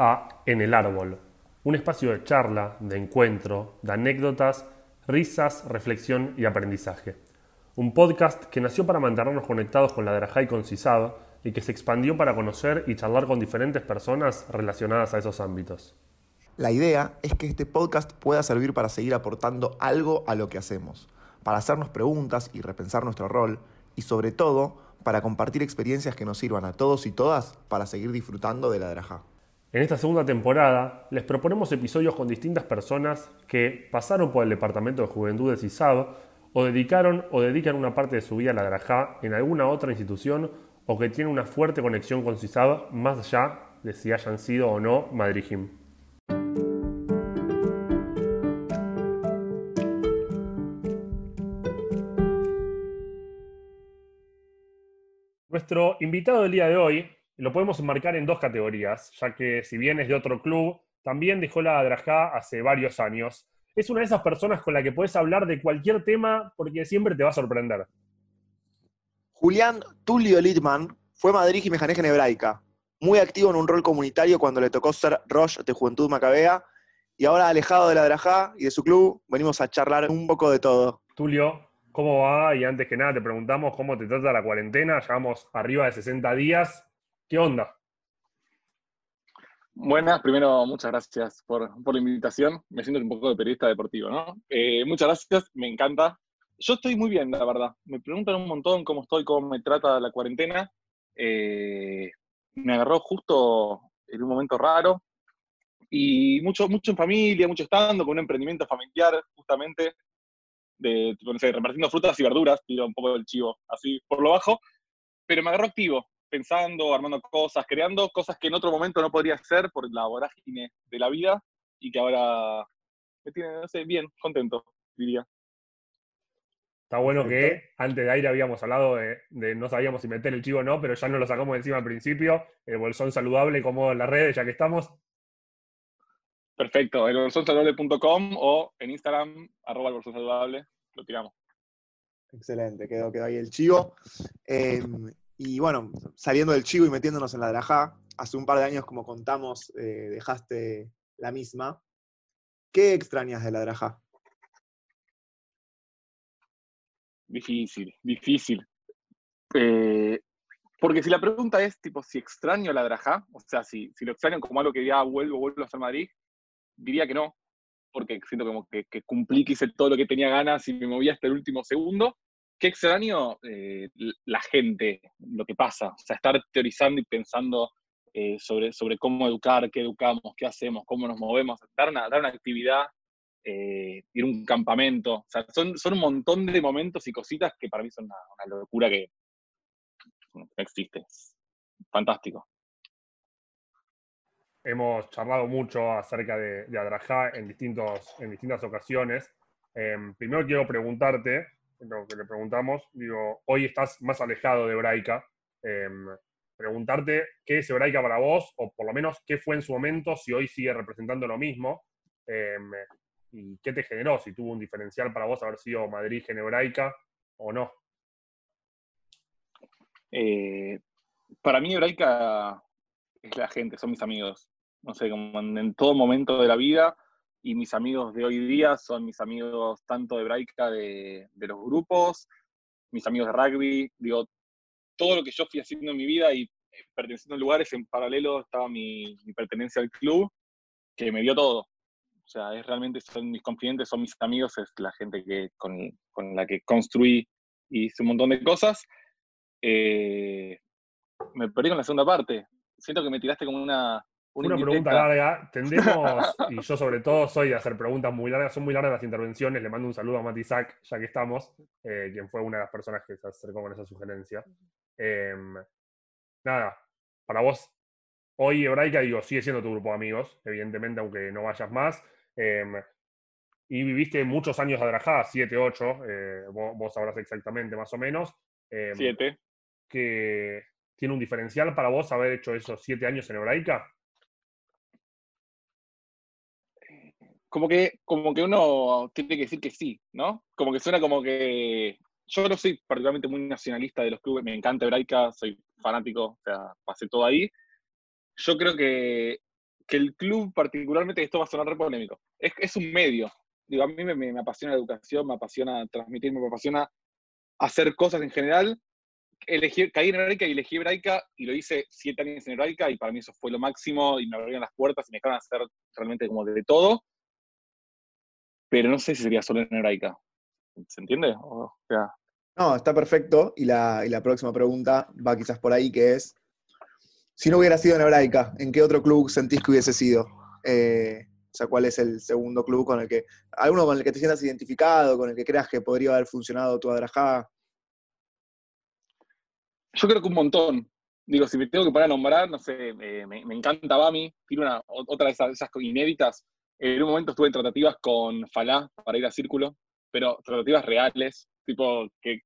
A En el Árbol, un espacio de charla, de encuentro, de anécdotas, risas, reflexión y aprendizaje. Un podcast que nació para mantenernos conectados con la Drajá y con CISAB y que se expandió para conocer y charlar con diferentes personas relacionadas a esos ámbitos. La idea es que este podcast pueda servir para seguir aportando algo a lo que hacemos, para hacernos preguntas y repensar nuestro rol, y sobre todo, para compartir experiencias que nos sirvan a todos y todas para seguir disfrutando de la Drajá. En esta segunda temporada les proponemos episodios con distintas personas que pasaron por el Departamento de Juventud de CISAB o dedicaron o dedican una parte de su vida a la Drajá en alguna otra institución o que tienen una fuerte conexión con CISAB más allá de si hayan sido o no Madrijim. Nuestro invitado del día de hoy lo podemos enmarcar en dos categorías, ya que si bien es de otro club, también dejó la Drajá hace varios años. Es una de esas personas con la que puedes hablar de cualquier tema porque siempre te va a sorprender. Julián Tulio Littman fue Madrid y Mejaneja en Hebraica, muy activo en un rol comunitario cuando le tocó ser Roche de Juventud Macabea, y ahora alejado de la Drajá y de su club, venimos a charlar un poco de todo. Tulio, ¿cómo va? Y antes que nada te preguntamos cómo te trata la cuarentena. Llevamos arriba de 60 días. ¿Qué onda? Buenas, primero muchas gracias por, la invitación. Me siento un poco de periodista deportivo, ¿no? Eh, muchas gracias, me encanta. Yo estoy muy bien, la verdad. Me preguntan un montón cómo estoy, cómo me trata la cuarentena. Eh, me agarró justo en un momento raro. Y mucho, mucho en familia, mucho estando, con un emprendimiento familiar, justamente, de, repartiendo frutas y verduras, tiro un poco del chivo, así por lo bajo. Pero me agarró activo, pensando, armando cosas, creando cosas que en otro momento no podría hacer por la vorágine de la vida y que ahora me tiene, no sé, bien, contento, diría. Está bueno que antes de aire habíamos hablado de, no sabíamos si meter el chivo o no, pero ya no lo sacamos encima al principio. El bolsón saludable, como en las redes, ya que estamos. Perfecto, el bolsonsaludable.com o en Instagram, arroba el bolsón saludable, lo tiramos. Excelente, quedó, quedó ahí el chivo. Em, y bueno, saliendo del chivo y metiéndonos en la drajá, hace un par de años, como contamos, eh, dejaste la misma. ¿Qué extrañas de la drajá? Difícil, difícil. Eh, porque si la pregunta es, tipo, si extraño la Drajá, o sea, si, si lo extraño como algo que ya vuelvo, vuelvo a hacer Madrid, diría que no, porque siento como que, cumplí, que hice todo lo que tenía ganas y me movía hasta el último segundo. Qué extraño eh, la gente, lo que pasa, o sea, estar teorizando y pensando eh, sobre, sobre cómo educar, qué educamos, qué hacemos, cómo nos movemos, dar una, dar una actividad eh, ir a un campamento. O sea, son, son un montón de momentos y cositas que para mí son una, locura que no existe. fantástico. Hemos charlado mucho acerca de, de Adrajá en, distintos, en distintas ocasiones. Em, primero quiero preguntarte, lo que le preguntamos, digo, hoy estás más alejado de Hebraica. Em, preguntarte qué es Hebraica para vos, o por lo menos qué fue en su momento, si hoy sigue representando lo mismo. Em, ¿Y qué te generó? Si tuvo un diferencial para vos haber sido Madrid en hebraica o no. Eh, para mí hebraica es la gente, son mis amigos. No sé, como en, todo momento de la vida y mis amigos de hoy día son mis amigos tanto de hebraica de, los grupos, mis amigos de rugby, digo, todo lo que yo fui haciendo en mi vida y perteneciendo a lugares, en paralelo estaba mi pertenencia al club, que me dio todo. O sea, es realmente son mis confidentes, son mis amigos, es la gente que, con, la que construí y hice un montón de cosas. Eh, me perdí con la segunda parte. Siento que me tiraste como una. Una, pregunta larga. Tendemos, y yo sobre todo soy de hacer preguntas muy largas, son muy largas las intervenciones. Le mando un saludo a Mati Sack, ya que estamos, eh, quien fue una de las personas que se acercó con esa sugerencia. Em, nada, para vos, hoy Hebraica, digo, sigue siendo tu grupo de amigos, evidentemente, aunque no vayas más. Em, y viviste muchos años Adrajá, 7, 8, eh, vos, sabrás exactamente más o menos. 7. Em, que tiene un diferencial para vos haber hecho esos 7 años en Hebraica. Como que, como que uno tiene que decir que sí, ¿no? Como que suena como que. Yo no soy particularmente muy nacionalista de los clubes, me encanta Hebraica, soy fanático, o sea, pasé todo ahí. yo creo que, que el club, particularmente, esto va a sonar re polémico, es, es un medio. Digo, a mí me, me, apasiona la educación, me apasiona transmitir, me apasiona hacer cosas en general. Elegí, caí en Hebraica y elegí Hebraica y lo hice siete años en Hebraica y para mí eso fue lo máximo y me abrieron las puertas y me dejaron hacer realmente como de todo. Pero no sé si sería solo en Hebraica. ¿Se entiende? O sea, no, está perfecto. Y la, y la próxima pregunta va quizás por ahí, que es, si no hubiera sido en Hebraica, ¿en qué otro club sentís que hubiese sido? Eh, o sea, ¿cuál es el segundo club con el que, alguno con el que te sientas identificado, con el que creas que podría haber funcionado tu adrajada? Yo creo que un montón. Digo, si me tengo que parar a nombrar, no sé, me, me, encanta Bami, tiene una, otra de esas, esas inéditas. En un momento estuve en tratativas con Falá para ir a Círculo, pero tratativas reales, tipo que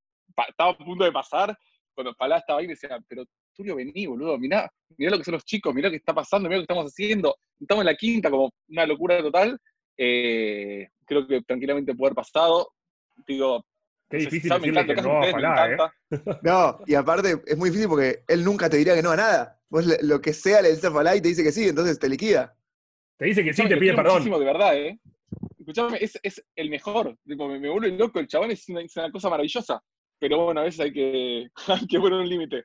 estaba a punto de pasar, cuando Falá estaba ahí, me decía, pero Tulio, vení, boludo, mirá, mirá lo que son los chicos, mirá lo que está pasando, mirá lo que estamos haciendo. Estamos en la quinta, como una locura total. Eh, creo que tranquilamente puede haber pasado. Digo, Qué difícil decirle que no a Falá, ¿eh? No, y aparte es muy difícil porque él nunca te diría que no a nada. Vos lo que sea le dices a Falá y te dice que sí, entonces te liquida. Te dice que sí, te pide perdón. de verdad, ¿eh? Escuchame, es, es el mejor. Tipo, me, me vuelve loco, el chabón es una, es una cosa maravillosa pero bueno, a veces hay que, que poner un límite.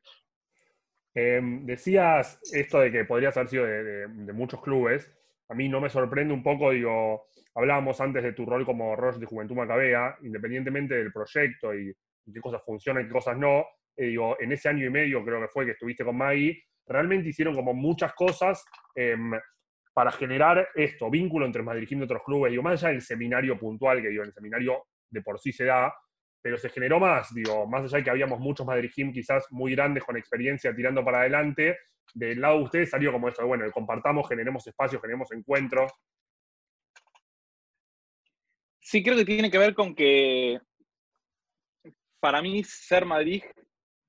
Em, decías esto de que podrías haber sido de, muchos clubes. A mí no me sorprende un poco, digo, hablábamos antes de tu rol como Roche de Juventud Macabea, independientemente del proyecto y, qué cosas funcionan y qué cosas no. Eh, digo, en ese año y medio creo que fue que estuviste con Maggie, realmente hicieron como muchas cosas em, para generar esto, vínculo entre Madrid y otros clubes. Digo, más allá del seminario puntual, que digo, el seminario de por sí se da, pero se generó más, digo, más allá de que habíamos muchos Madrid quizás muy grandes con experiencia tirando para adelante, del lado de ustedes salió como esto, bueno, compartamos, generemos espacios, generemos encuentros. Sí, creo que tiene que ver con que para mí ser Madrid,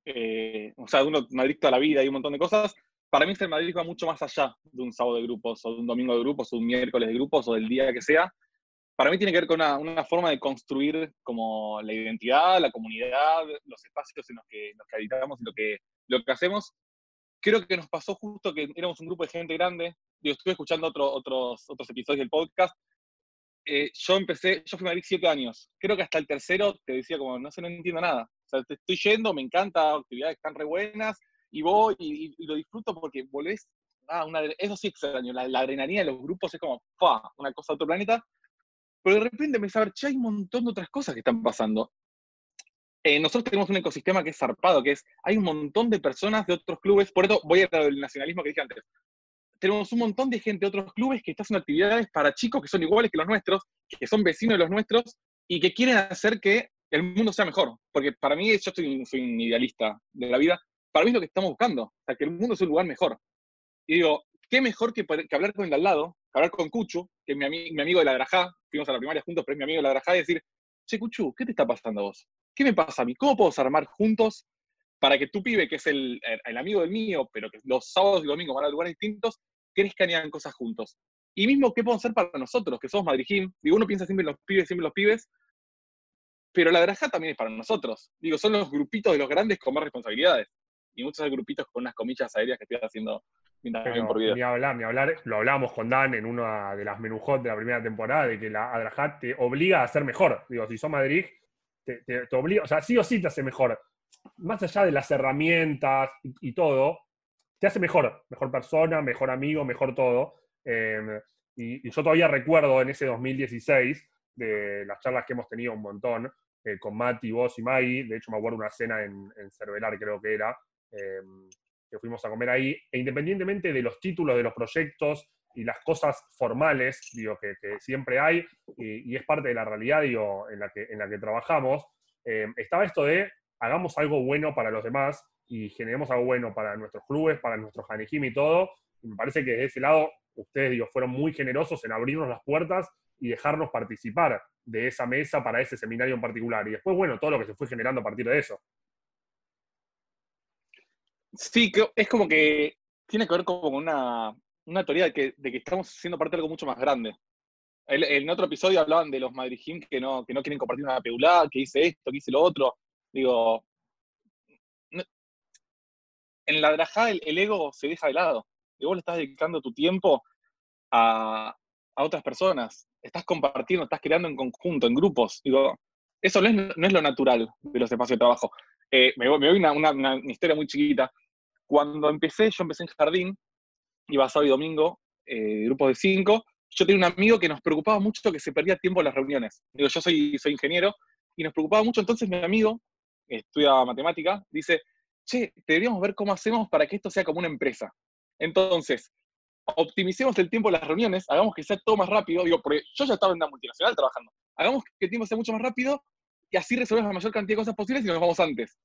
eh, o sea, uno Madrid toda la vida y un montón de cosas, para mí ser Madrid va mucho más allá de un sábado de grupos, o de un domingo de grupos, o un miércoles de grupos, o del día que sea para mí tiene que ver con una, forma de construir como la identidad, la comunidad, los espacios en los que, habitamos y lo que, lo que hacemos. Creo que nos pasó justo que éramos un grupo de gente grande. Yo estuve escuchando otros, otros episodios del podcast. Eh, yo empecé, yo fui a Madrid siete años. Creo que hasta el tercero te decía como, no sé, no entiendo nada. O sea, te estoy yendo, me encanta, actividades están re buenas, y voy y, lo disfruto porque volvés, ah, una, eso sí extraño, la, la adrenalina de los grupos es como, ¡pah! una cosa de otro planeta pero de repente me saber, che, hay un montón de otras cosas que están pasando. Eh, nosotros tenemos un ecosistema que es zarpado, que es, hay un montón de personas de otros clubes, por eso voy a hablar del nacionalismo que dije antes. Tenemos un montón de gente de otros clubes que están haciendo actividades para chicos que son iguales que los nuestros, que son vecinos de los nuestros y que quieren hacer que el mundo sea mejor. Porque para mí, yo soy, soy un idealista de la vida, para mí es lo que estamos buscando, o sea, que el mundo sea un lugar mejor. Y digo, qué mejor que, hablar con el de al lado, que hablar con Cuchu, que es mi, mi amigo de la Grajá, fuimos a la primaria juntos, pero es mi amigo de la Grajá, y decir, che, Cuchu, ¿qué te está pasando a vos? ¿Qué me pasa a mí? ¿Cómo podemos armar juntos para que tu pibe, que es el, amigo del mío, pero que los sábados y domingos van a lugares distintos, crezcan y hagan cosas juntos? Y mismo, ¿qué podemos hacer para nosotros, que somos Madrid Digo, uno piensa siempre en los pibes, siempre en los pibes, pero la Grajá también es para nosotros. Digo, son los grupitos de los grandes con más responsabilidades. Y muchos grupitos con unas comillas aéreas que estoy haciendo ni hablar, ni hablar, lo hablábamos con Dan en una de las menujot de la primera temporada, de que la Adrajat te obliga a ser mejor. Digo, si sos Madrid, te, obliga, o sea, sí o sí te hace mejor. Más allá de las herramientas y, todo, te hace mejor, mejor persona, mejor amigo, mejor todo. Em, y, yo todavía recuerdo en ese 2016, de las charlas que hemos tenido un montón, eh, con Mati, vos y Maggie, de hecho me acuerdo una cena en, en Cervelar, creo que era, que fuimos a comer ahí, e independientemente de los títulos de los proyectos y las cosas formales, digo, que, siempre hay, y, es parte de la realidad, digo, en la que, en la que trabajamos, eh, estaba esto de hagamos algo bueno para los demás y generemos algo bueno para nuestros clubes, para nuestros Hanejim y todo. Y me parece que de ese lado ustedes digo, fueron muy generosos en abrirnos las puertas y dejarnos participar de esa mesa para ese seminario en particular. Y después, bueno, todo lo que se fue generando a partir de eso. Sí, es como que tiene que ver con una, una teoría de que, de que, estamos siendo parte de algo mucho más grande. en otro episodio hablaban de los Madrid que no, que no quieren compartir una peulada, que hice esto, que hice lo otro. Digo, en la drajada el, ego se deja de lado. Y vos le estás dedicando tu tiempo a, a otras personas. Estás compartiendo, estás creando en conjunto, en grupos. Digo, eso no es, no es lo natural de los espacios de trabajo. Eh, me, me voy una, una, una, historia muy chiquita. Cuando empecé, yo empecé en jardín, iba sábado y domingo, eh, grupos de cinco. Yo tenía un amigo que nos preocupaba mucho que se perdía tiempo en las reuniones. Digo, yo soy, ingeniero y nos preocupaba mucho. Entonces mi amigo, que estudia matemática, dice, che, deberíamos ver cómo hacemos para que esto sea como una empresa. Entonces, optimicemos el tiempo de las reuniones, hagamos que sea todo más rápido. Digo, porque yo ya estaba en una multinacional trabajando. Hagamos que el tiempo sea mucho más rápido y así resolvemos la mayor cantidad de cosas posibles y nos vamos antes.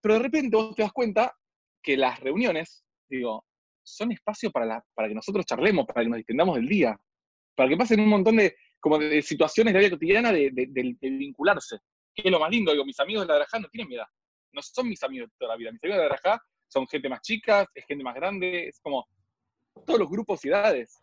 Pero de repente vos te das cuenta que las reuniones, digo, son espacio para, para que nosotros charlemos, para que nos distendamos del día, para que pasen un montón de, como de situaciones de vida cotidiana de, de, vincularse. Que es lo más lindo, digo, mis amigos de la Darajá no tienen miedo. No son mis amigos de toda la vida. Mis amigos de la Darajá son gente más chica, es gente más grande, es como todos los grupos y edades.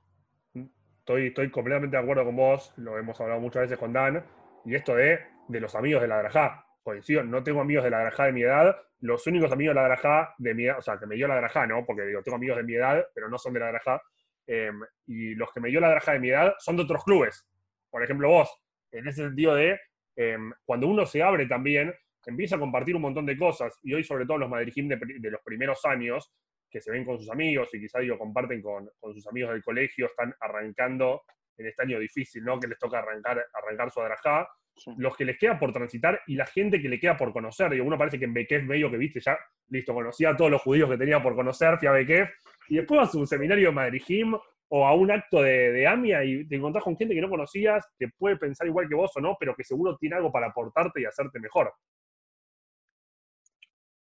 Estoy, estoy completamente de acuerdo con vos, lo hemos hablado muchas veces con Dan, y esto de, de los amigos de la Darajá. Coincido, no tengo amigos de la Darajá de mi edad, los únicos amigos de la Darajá de mi edad, o sea, que me dio la Darajá, ¿no? Porque digo, tengo amigos de mi edad, pero no son de la Darajá, em, y los que me dio la Darajá de mi edad son de otros clubes. Por ejemplo, vos, en ese sentido de, em, cuando uno se abre también, empieza a compartir un montón de cosas, y hoy sobre todo los Madrid de, de los primeros años, que se ven con sus amigos y quizá digo, comparten con, con, sus amigos del colegio, están arrancando en este año difícil, ¿no? Que les toca arrancar, arrancar su adrajá, los que les queda por transitar y la gente que le queda por conocer. Digo, uno parece que en Bekef medio que viste ya, listo, conocía a todos los judíos que tenía por conocer, fui a Bekef, y después vas a un seminario de Madrid o a un acto de, de, AMIA y te encontrás con gente que no conocías, que puede pensar igual que vos o no, pero que seguro tiene algo para aportarte y hacerte mejor.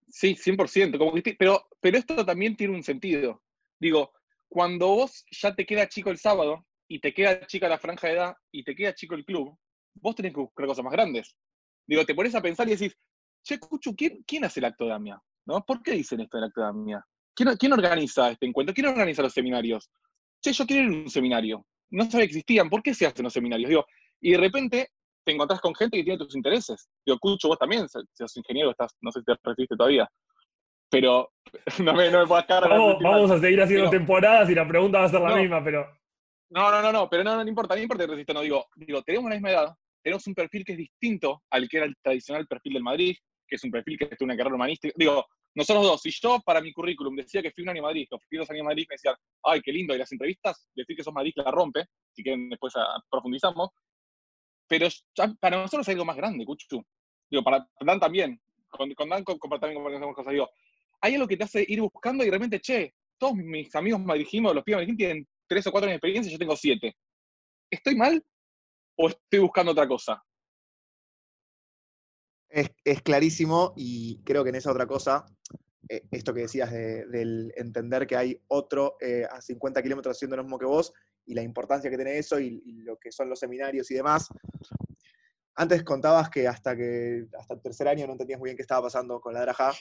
Sí, 100%, como que, pero, pero esto también tiene un sentido. Digo, cuando vos ya te queda chico el sábado y te queda chica la franja de edad y te queda chico el club, vos tenés que buscar cosas más grandes. Digo, te pones a pensar y decís, che, Cuchu, ¿quién, quién hace el acto de AMIA? ¿No? ¿Por qué dicen esto del acto de AMIA? ¿Quién, ¿Quién, organiza este encuentro? ¿Quién organiza los seminarios? Che, yo quiero ir a un seminario. No sabía que existían. ¿Por qué se hacen los seminarios? Digo, y de repente te encontrás con gente que tiene tus intereses. Digo, Cucho, vos también, si sos ingeniero, estás, no sé si te recibiste todavía. Pero no me, no me puedas cargar. Vamos, vamos a seguir haciendo temporadas y la pregunta va a ser la misma, pero. No, no, no, no, pero no, no importa, no importa que resista, no digo, digo, tenemos la misma edad, tenemos un perfil que es distinto al que era el tradicional perfil del Madrid, que es un perfil que es una carrera humanística. Digo, nosotros dos, si yo para mi currículum decía que fui un año a Madrid, que fui dos años a Madrid, me decían, ay, qué lindo, y las entrevistas, decir que sos Madrid la rompe, si quieren después profundizamos, pero para nosotros hay algo más grande, Cuchu. Digo, para Dan también. Con, con Dan con, con, compartimos cosas. Digo, hay algo que te hace ir buscando y de repente, che, todos mis amigos madrijimos, los pibes madrijimos tienen tres o cuatro años de experiencia yo tengo siete. ¿Estoy mal o estoy buscando otra cosa? Es, clarísimo y creo que en esa otra cosa, eh, esto que decías de, del entender que hay otro eh, a 50 kilómetros haciendo lo mismo que vos y la importancia que tiene eso y, y, lo que son los seminarios y demás. Antes contabas que hasta que hasta el tercer año no entendías muy bien qué estaba pasando con la Draja.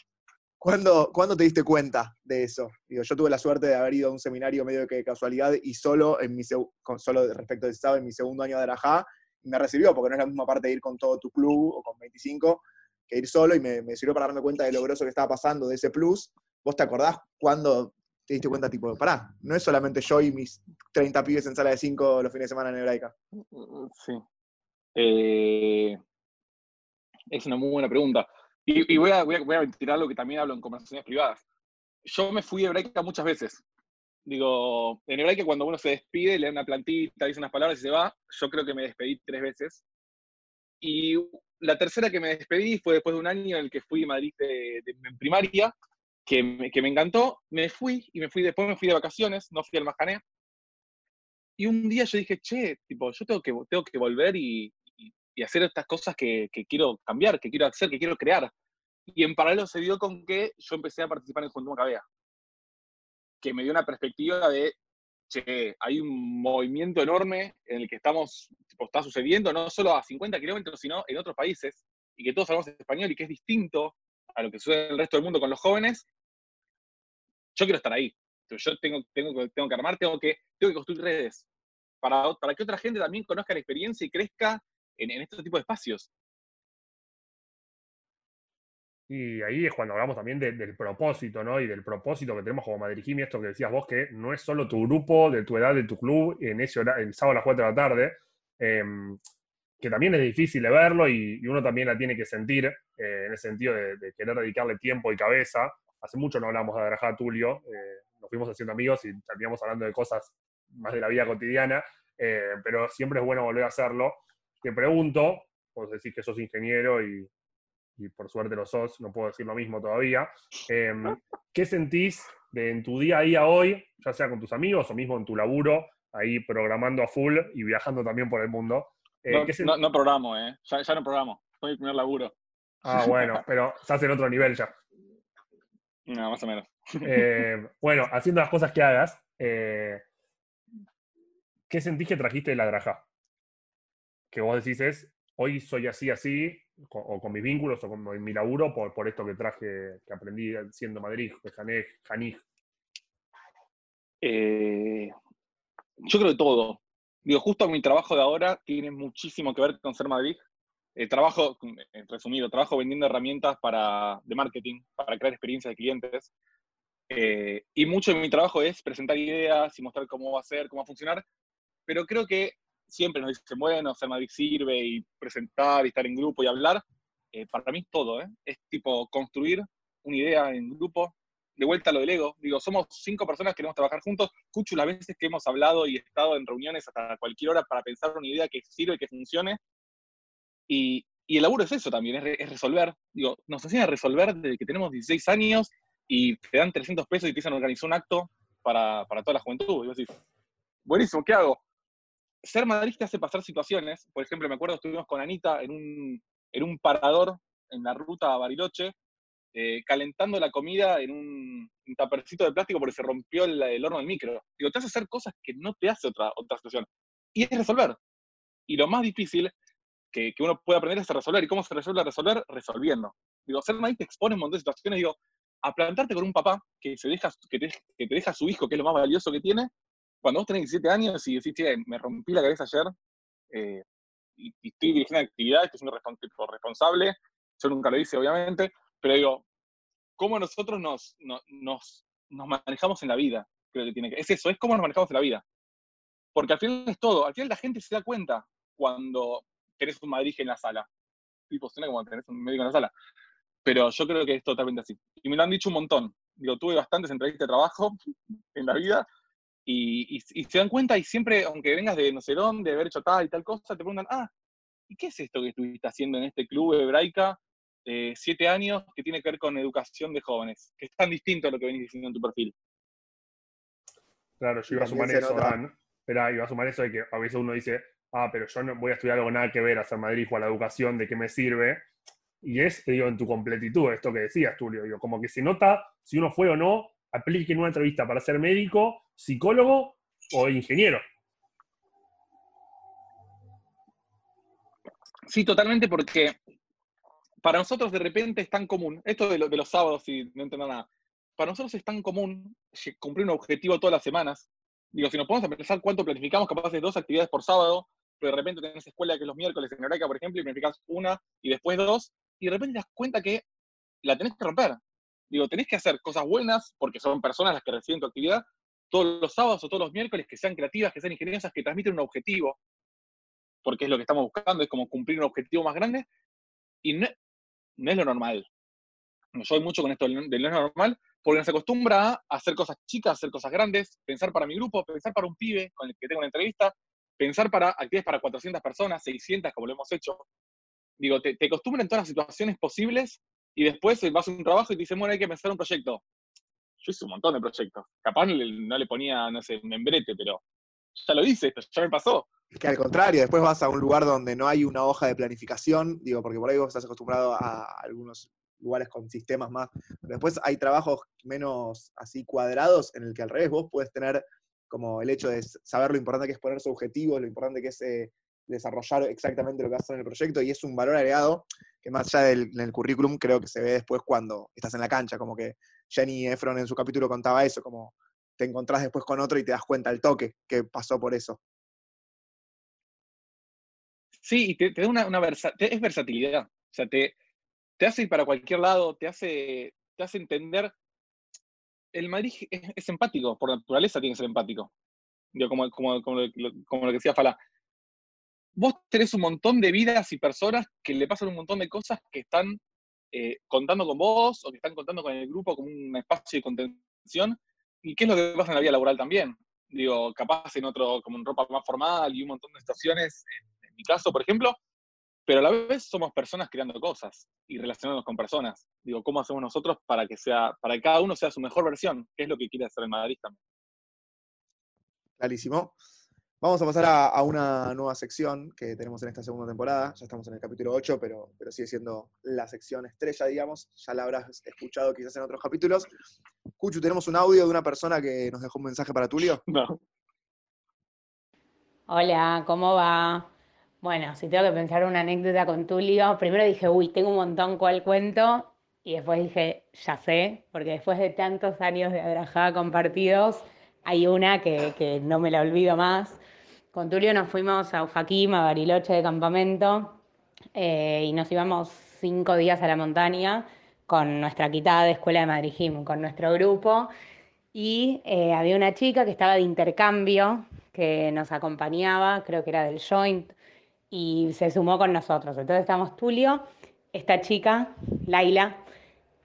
¿Cuándo, ¿Cuándo, te diste cuenta de eso? Digo, yo tuve la suerte de haber ido a un seminario medio que casualidad y solo, en mi, solo respecto de estaba en mi segundo año de Arajá, me recibió, porque no es la misma parte de ir con todo tu club o con 25, que ir solo, y me, sirvió para darme cuenta de lo grosso que estaba pasando, de ese plus. ¿Vos te acordás cuándo te diste cuenta, tipo, pará, no es solamente yo y mis 30 pibes en sala de 5 los fines de semana en Hebraica? Sí. Eh, es una muy buena pregunta. Y, y voy, a, voy, a, voy, a, que también hablo en conversaciones privadas. Yo me fui a Hebraica muchas veces. Digo, en Hebraica cuando uno se despide, le da una plantita, dice unas palabras y se va, yo creo que me despedí tres veces. Y la tercera que me despedí fue después de un año en el que fui a Madrid de, de, en primaria, que me, que me, encantó, me fui y me fui, después me fui de vacaciones, no fui al Majané. Y un día yo dije, che, tipo, yo tengo que, tengo que volver y, y, hacer estas cosas que, que, quiero cambiar, que quiero hacer, que quiero crear. Y en paralelo se dio con que yo empecé a participar en Juventud Macabea, que me dio una perspectiva de, che, hay un movimiento enorme en el que estamos, tipo, está sucediendo, no solo a 50 kilómetros, sino en otros países, y que todos hablamos español y que es distinto a lo que sucede en el resto del mundo con los jóvenes, yo quiero estar ahí. Yo tengo, tengo, tengo que armar, tengo que, tengo que construir redes para, para que otra gente también conozca la experiencia y crezca en, en este tipo de espacios. Y ahí es cuando hablamos también del propósito, ¿no? Y del propósito que tenemos como Madrid esto que decías vos, que no es solo tu grupo, de tu edad, de tu club, en ese hora, el sábado a las 4 de la tarde, em, que también es difícil de verlo y, uno también la tiene que sentir eh, en el sentido de, querer dedicarle tiempo y cabeza. Hace mucho no hablamos de Adrajá Tulio, eh, nos fuimos haciendo amigos y terminamos hablando de cosas más de la vida cotidiana, eh, pero siempre es bueno volver a hacerlo. Te pregunto, vos decís que sos ingeniero y, y por suerte lo sos, no puedo decir lo mismo todavía. Em, ¿Qué sentís de en tu día a día hoy, ya sea con tus amigos o mismo en tu laburo, ahí programando a full y viajando también por el mundo? Eh, no, no, programo, ¿eh? Ya, no programo, soy mi primer laburo. Ah, bueno, pero estás en otro nivel ya. No, más o menos. Eh, bueno, haciendo las cosas que hagas, eh, ¿qué sentís que trajiste de la draja? Que vos decís es, hoy soy así, así, o con mis vínculos o con mi laburo por, por esto que traje, que aprendí siendo Madrid, de. Eh, yo creo que todo. Digo, justo mi trabajo de ahora tiene muchísimo que ver con ser Madrid. Eh, trabajo, resumido, trabajo vendiendo herramientas para, de marketing, para crear experiencias de clientes. Eh, y mucho de mi trabajo es presentar ideas y mostrar cómo va a ser, cómo va a funcionar. Pero creo que siempre nos dicen, bueno, ser Madrid sirve y presentar y estar en grupo y hablar. Eh, para mí es todo, ¿eh? Es tipo construir una idea en grupo. De vuelta a lo del ego, digo, somos cinco personas que queremos trabajar juntos. Escucho las veces que hemos hablado y estado en reuniones hasta cualquier hora para pensar una idea que sirve, que funcione. Y, y el laburo es eso también, es, resolver. Digo, nos enseñan a resolver desde que tenemos 16 años y te dan 300 pesos y te dicen organizar un acto para, para toda la juventud. Y vos decís, buenísimo, ¿qué hago? Ser Madrid te hace pasar situaciones. Por ejemplo, me acuerdo estuvimos con Anita en un, en un parador en la ruta a Bariloche, eh, calentando la comida en un, tapercito de plástico porque se rompió el, horno del micro. Digo, te hace hacer cosas que no te hace otra, otra situación. Y es resolver. Y lo más difícil que, uno puede aprender es resolver. ¿Y cómo se resuelve a resolver? Resolviendo. Digo, ser Madrid te expone un montón de situaciones. Digo, a plantarte con un papá que, se deja, que, te, deja su hijo, que es lo más valioso que tiene, cuando vos tenés 17 años y decís, che, me rompí la cabeza ayer eh, y, estoy dirigiendo actividades, que soy un responsable, yo nunca lo hice, obviamente, pero digo, ¿cómo nosotros nos, nos, manejamos en la vida? Creo que tiene que, es eso, es cómo nos manejamos en la vida. Porque al final es todo, al final la gente se da cuenta cuando tenés un Madrid en la sala. Tipo, suena como tenés un médico en la sala. Pero yo creo que es totalmente así. Y me lo han dicho un montón. Digo, tuve bastantes entrevistas de trabajo en la vida y, se dan cuenta y siempre, aunque vengas de no sé dónde, de haber hecho tal y tal cosa, te preguntan, ah, ¿y qué es esto que estuviste haciendo en este club hebraica de siete años que tiene que ver con educación de jóvenes? Que es tan distinto a lo que venís diciendo en tu perfil. Claro, yo iba a sumar eso, Dan. Espera, iba a sumar eso de que a veces uno dice, ah, pero yo no voy a estudiar algo nada que ver a hacer Madrid o a la educación, ¿de qué me sirve? Y es, te digo, en tu completitud, esto que decías, Tulio, digo, como que se nota si uno fue o no aplique en una entrevista para ser médico, psicólogo o ingeniero. Sí, totalmente, porque para nosotros de repente es tan común, esto de, los sábados y no entiendo nada, para nosotros es tan común cumplir un objetivo todas las semanas. Digo, si nos podemos a pensar cuánto planificamos, capaz de dos actividades por sábado, pero de repente tenés escuela que es los miércoles en Eureka, por ejemplo, y planificás una y después dos, y de repente te das cuenta que la tenés que romper. Digo, tenés que hacer cosas buenas, porque son personas las que reciben tu actividad, todos los sábados o todos los miércoles, que sean creativas, que sean ingeniosas, que transmiten un objetivo, porque es lo que estamos buscando, es como cumplir un objetivo más grande, y no, es lo normal. No soy mucho con esto de lo normal, porque nos acostumbra a hacer cosas chicas, hacer cosas grandes, pensar para mi grupo, pensar para un pibe con el que tengo una entrevista, pensar para actividades para 400 personas, 600, como lo hemos hecho. Digo, te, te en todas las situaciones posibles y después vas a un trabajo y te dicen, bueno, hay que empezar un proyecto. Yo hice un montón de proyectos. Capaz no le ponía, no sé, membrete, pero ya lo hice, ya me pasó. Es que al contrario, después vas a un lugar donde no hay una hoja de planificación, digo, porque por ahí vos estás acostumbrado a algunos lugares con sistemas más. después hay trabajos menos así cuadrados en el que al revés vos puedes tener como el hecho de saber lo importante que es ponerse objetivos, lo importante que es eh, desarrollar exactamente lo que haces en el proyecto y es un valor agregado que más allá del currículum creo que se ve después cuando estás en la cancha, como que Jenny Efron en su capítulo contaba eso, como te encontrás después con otro y te das cuenta el toque que pasó por eso. Sí, y te, da una, versatilidad. O sea, te, hace ir para cualquier lado, te hace, te hace entender. El Madrid es, empático, por naturaleza tiene que ser empático. como, como, como, lo, que decía Fala. Vos tenés un montón de vidas y personas que le pasan un montón de cosas que están eh, contando con vos o que están contando con el grupo como un espacio de contención. ¿Y qué es lo que pasa en la vida laboral también? Digo, capaz en otro, como en ropa más formal y un montón de situaciones, en, mi caso, por ejemplo, pero a la vez somos personas creando cosas y relacionándonos con personas. Digo, ¿cómo hacemos nosotros para que sea, para que cada uno sea su mejor versión? ¿Qué es lo que quiere hacer el Madrid también? Clarísimo. Vamos a pasar a, una nueva sección que tenemos en esta segunda temporada. Ya estamos en el capítulo 8, pero, pero sigue siendo la sección estrella, digamos. Ya la habrás escuchado quizás en otros capítulos. Cuchu, tenemos un audio de una persona que nos dejó un mensaje para Tulio. No. Hola, ¿cómo va? Bueno, si tengo que pensar una anécdota con Tulio, primero dije, uy, tengo un montón cuál cuento, y después dije, ya sé, porque después de tantos años de adrajada compartidos, hay una que, no me la olvido más. Con Tulio nos fuimos a Ujaquim, a Bariloche de campamento, eh, y nos íbamos cinco días a la montaña con nuestra quitada de Escuela de Madrid con nuestro grupo, y eh, había una chica que estaba de intercambio, que nos acompañaba, creo que era del Joint, y se sumó con nosotros. Entonces estamos Tulio, esta chica, Laila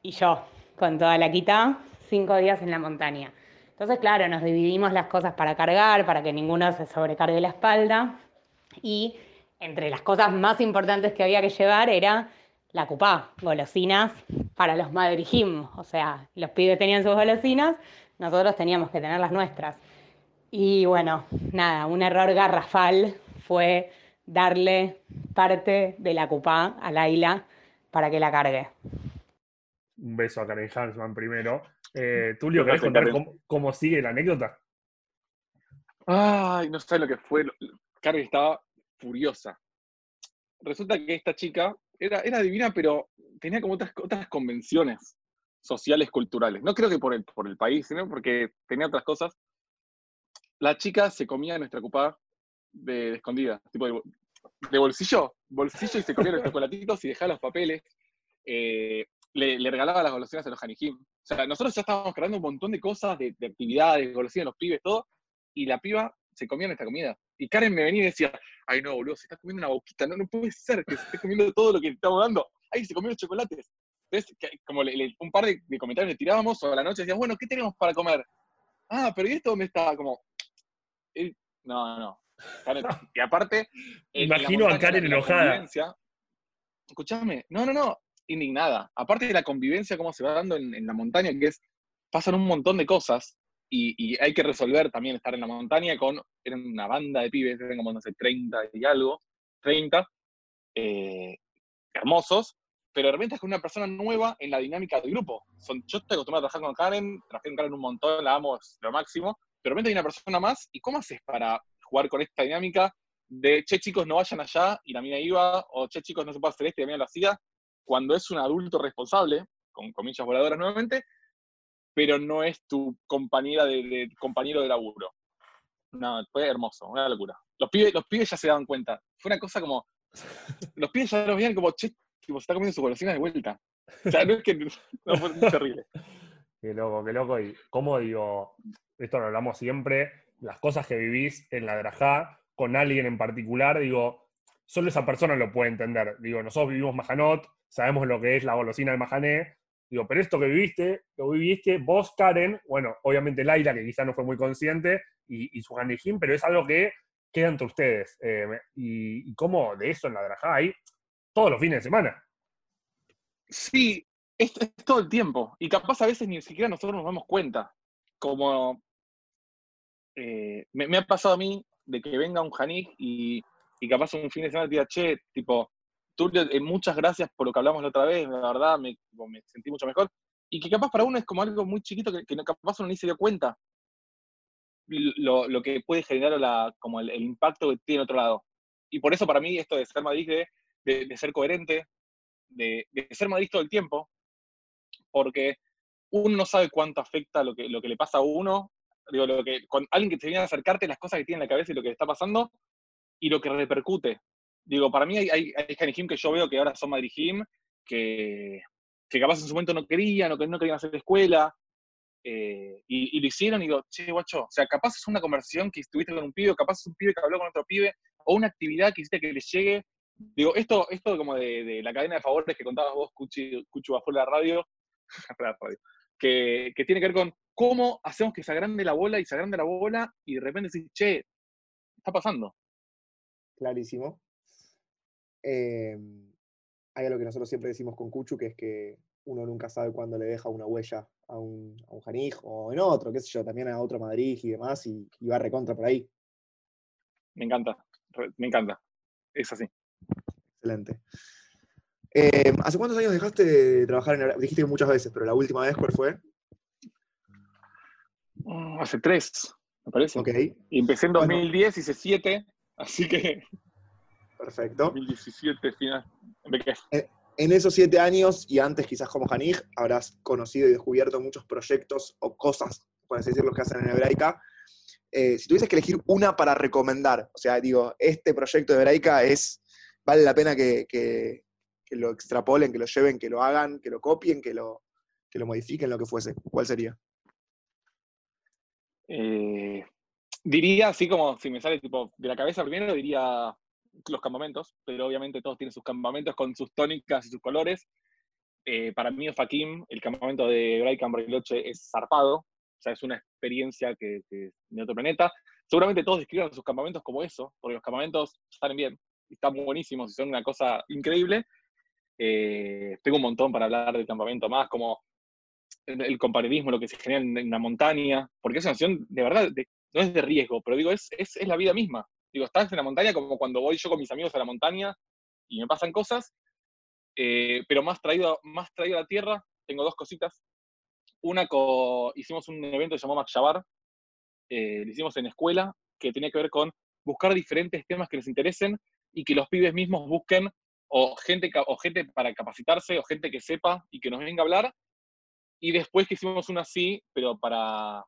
y yo, con toda la quita, cinco días en la montaña. Entonces, claro, nos dividimos las cosas para cargar, para que ninguno se sobrecargue la espalda. Y entre las cosas más importantes que había que llevar era la cupá, golosinas para los madrijim. O sea, los pibes tenían sus golosinas, nosotros teníamos que tener las nuestras. Y bueno, nada, un error garrafal fue darle parte de la cupá a Laila para que la cargue. Un beso a Karen Hansman primero. Eh, Tulio, ¿querés contar cómo, sigue la anécdota? Ay, no sé lo que fue. Karen estaba furiosa. Resulta que esta chica era, era divina, pero tenía como otras, otras convenciones sociales, culturales. No creo que por el, por el país, sino porque tenía otras cosas. La chica se comía nuestra cupá de, escondida, tipo de, bolsillo, bolsillo y se comía los chocolatitos y dejaba los papeles. Eh, le, regalaba las golosinas a los Hanijim. O sea, nosotros ya estábamos creando un montón de cosas, de, actividades, golosinas, los pibes, todo, y la piba se comía nuestra comida. Y Karen me venía y decía, ay no, boludo, se está comiendo una boquita, no, no puede ser que se esté comiendo todo lo que estamos dando. Ay, se comió los chocolates. Entonces, como un par de, comentarios le tirábamos, o a la noche decíamos, bueno, ¿qué tenemos para comer? Ah, pero ¿y esto dónde está? Como, eh, no, no, y aparte. Imagino a Karen enojada. Escuchame, no, no, no, indignada. Aparte de la convivencia, cómo se va dando en, la montaña, que es. Pasan un montón de cosas y, hay que resolver también estar en la montaña con. Eran una banda de pibes, eran como, no sé, 30 y algo, 30, eh, hermosos, pero de repente es con una persona nueva en la dinámica del grupo. Son, yo estoy acostumbrado a trabajar con Karen, trabajé con Karen un montón, la amo lo máximo, pero de repente hay una persona más, ¿y cómo haces para jugar con esta dinámica de, che chicos, no vayan allá, y la mina iba, o che chicos, no se puede hacer esto, y la mina lo hacía, cuando es un adulto responsable, con comillas voladoras nuevamente, pero no es tu compañera de, compañero de laburo. No, fue hermoso, una locura. Los pibes, los pibes ya se daban cuenta. Fue una cosa como. Los pibes ya los veían como, che, tipo, se está comiendo su golosina de vuelta. O sea, no es que. No, fue terrible. Qué loco, qué loco. Y cómo digo, esto lo hablamos siempre, las cosas que vivís en la Drajá con alguien en particular, digo, solo esa persona lo puede entender. Digo, nosotros vivimos Majanot, sabemos lo que es la golosina del Majané, digo, pero esto que viviste, lo viviste vos, Karen, bueno, obviamente Laila, que quizás no fue muy consciente, y, su Hanejim, pero es algo que queda entre ustedes. Eh, y, cómo de eso en la Drajá hay todos los fines de semana. Sí, es, es, todo el tiempo. Y capaz a veces ni siquiera nosotros nos damos cuenta. Como eh, me, ha pasado a mí de que venga un Janik y, y capaz un fin de semana diga, che, tipo, tú, eh, muchas gracias por lo que hablamos la otra vez, la verdad, me, sentí mucho mejor. Y que capaz para uno es como algo muy chiquito que, capaz uno ni se dio cuenta lo, lo que puede generar la, como el, impacto que tiene otro lado. Y por eso para mí esto de ser Madrid, de, ser coherente, de, de, ser Madrid todo el tiempo, porque uno no sabe cuánto afecta lo que, lo que le pasa a uno digo, lo que, con alguien que te viene a acercarte las cosas que tiene en la cabeza y lo que le está pasando y lo que repercute. Digo, para mí hay, hay, hay que yo veo que ahora son Madrid que, que capaz en su momento no querían o que no querían hacer escuela. eh, y, lo hicieron y digo, che, guacho, o sea, capaz es una conversación que estuviste con un pibe, capaz es un pibe que habló con otro pibe, o una actividad que hiciste que les llegue. Digo, esto, esto como de, la cadena de favores que contabas vos, Cuchi, Cuchu, de la radio, que, que tiene que ver con cómo hacemos que se agrande la bola y se agrande la bola y de repente decís, che, está pasando. Clarísimo. Eh, hay algo que nosotros siempre decimos con Cuchu, que es que uno nunca sabe cuándo le deja una huella a un, a un Janij o en otro, qué sé yo, también a otro Madrid y demás, y, y va recontra por ahí. Me encanta, me encanta. Es así. Excelente. Eh, ¿Hace cuántos años dejaste de trabajar en Hebraica? Dijiste que muchas veces, pero la última vez, ¿cuál fue? Mm, Hace tres, me parece. Ok, Y empecé en Bueno. 2010, hice siete, así que perfecto. 2017, final. empecé. En esos siete años, y antes quizás como Janij, habrás conocido y descubierto muchos proyectos o cosas, por así decirlo, que hacen en Hebraica. Eh, si tuvieses que elegir una para recomendar, o sea, digo, este proyecto de Hebraica es, vale la pena que, que- que lo extrapolen, que lo lleven, que lo hagan, que lo copien, que lo, que lo modifiquen, lo que fuese. ¿Cuál sería? Eh, diría, así como si me sale tipo de la cabeza primero, diría los campamentos, pero obviamente todos tienen sus campamentos con sus tónicas y sus colores. Eh, para mí, Fakim, el campamento de Bright Bariloche es zarpado, o sea, es una experiencia que, que de otro planeta. Seguramente todos describan sus campamentos como eso, porque los campamentos salen bien, están buenísimos y son una cosa increíble. Eh, tengo un montón para hablar del campamento más, como el, el compañerismo, lo que se genera en, en la montaña, porque es una acción de verdad, no es de riesgo, pero digo, es, es la vida misma. Digo, estás en la montaña como cuando voy yo con mis amigos a la montaña y me pasan cosas, eh, pero más traído, más traído a la tierra, tengo dos cositas. Una, co- hicimos un evento que se llamó Makshabar, eh, lo hicimos en escuela, que tenía que ver con buscar diferentes temas que les interesen y que los pibes mismos busquen o gente, o gente para capacitarse o gente que sepa y que nos venga a hablar. Y después que hicimos una así, pero para,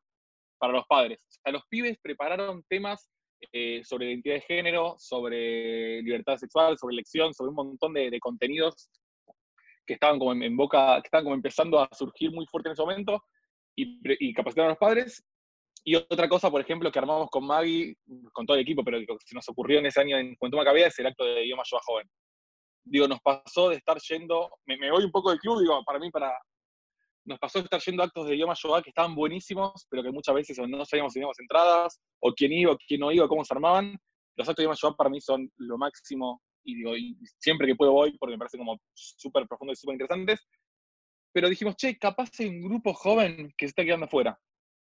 para los padres. O sea, los pibes prepararon temas eh, sobre identidad de género, sobre libertad sexual, sobre elección, sobre un montón de, de contenidos que estaban como en, en boca, que estaban como empezando a surgir muy fuerte en ese momento y, y capacitaron a los padres. Y otra cosa, por ejemplo, que armamos con Maggie, con todo el equipo, pero que se nos ocurrió en ese año en Juventud Macabea, es el acto de idioma Yoa Joven. Digo, nos pasó de estar yendo, me, me voy un poco del club, digo, para mí, para, nos pasó estar yendo a actos de idioma yoga que estaban buenísimos, pero que muchas veces no sabíamos si teníamos entradas, o quién iba, o quién no iba, cómo se armaban. Los actos de idioma yoga para mí son lo máximo, y digo, y siempre que puedo voy, porque me parecen como súper profundos y súper interesantes. Pero dijimos, che, capaz hay un grupo joven que se está quedando afuera.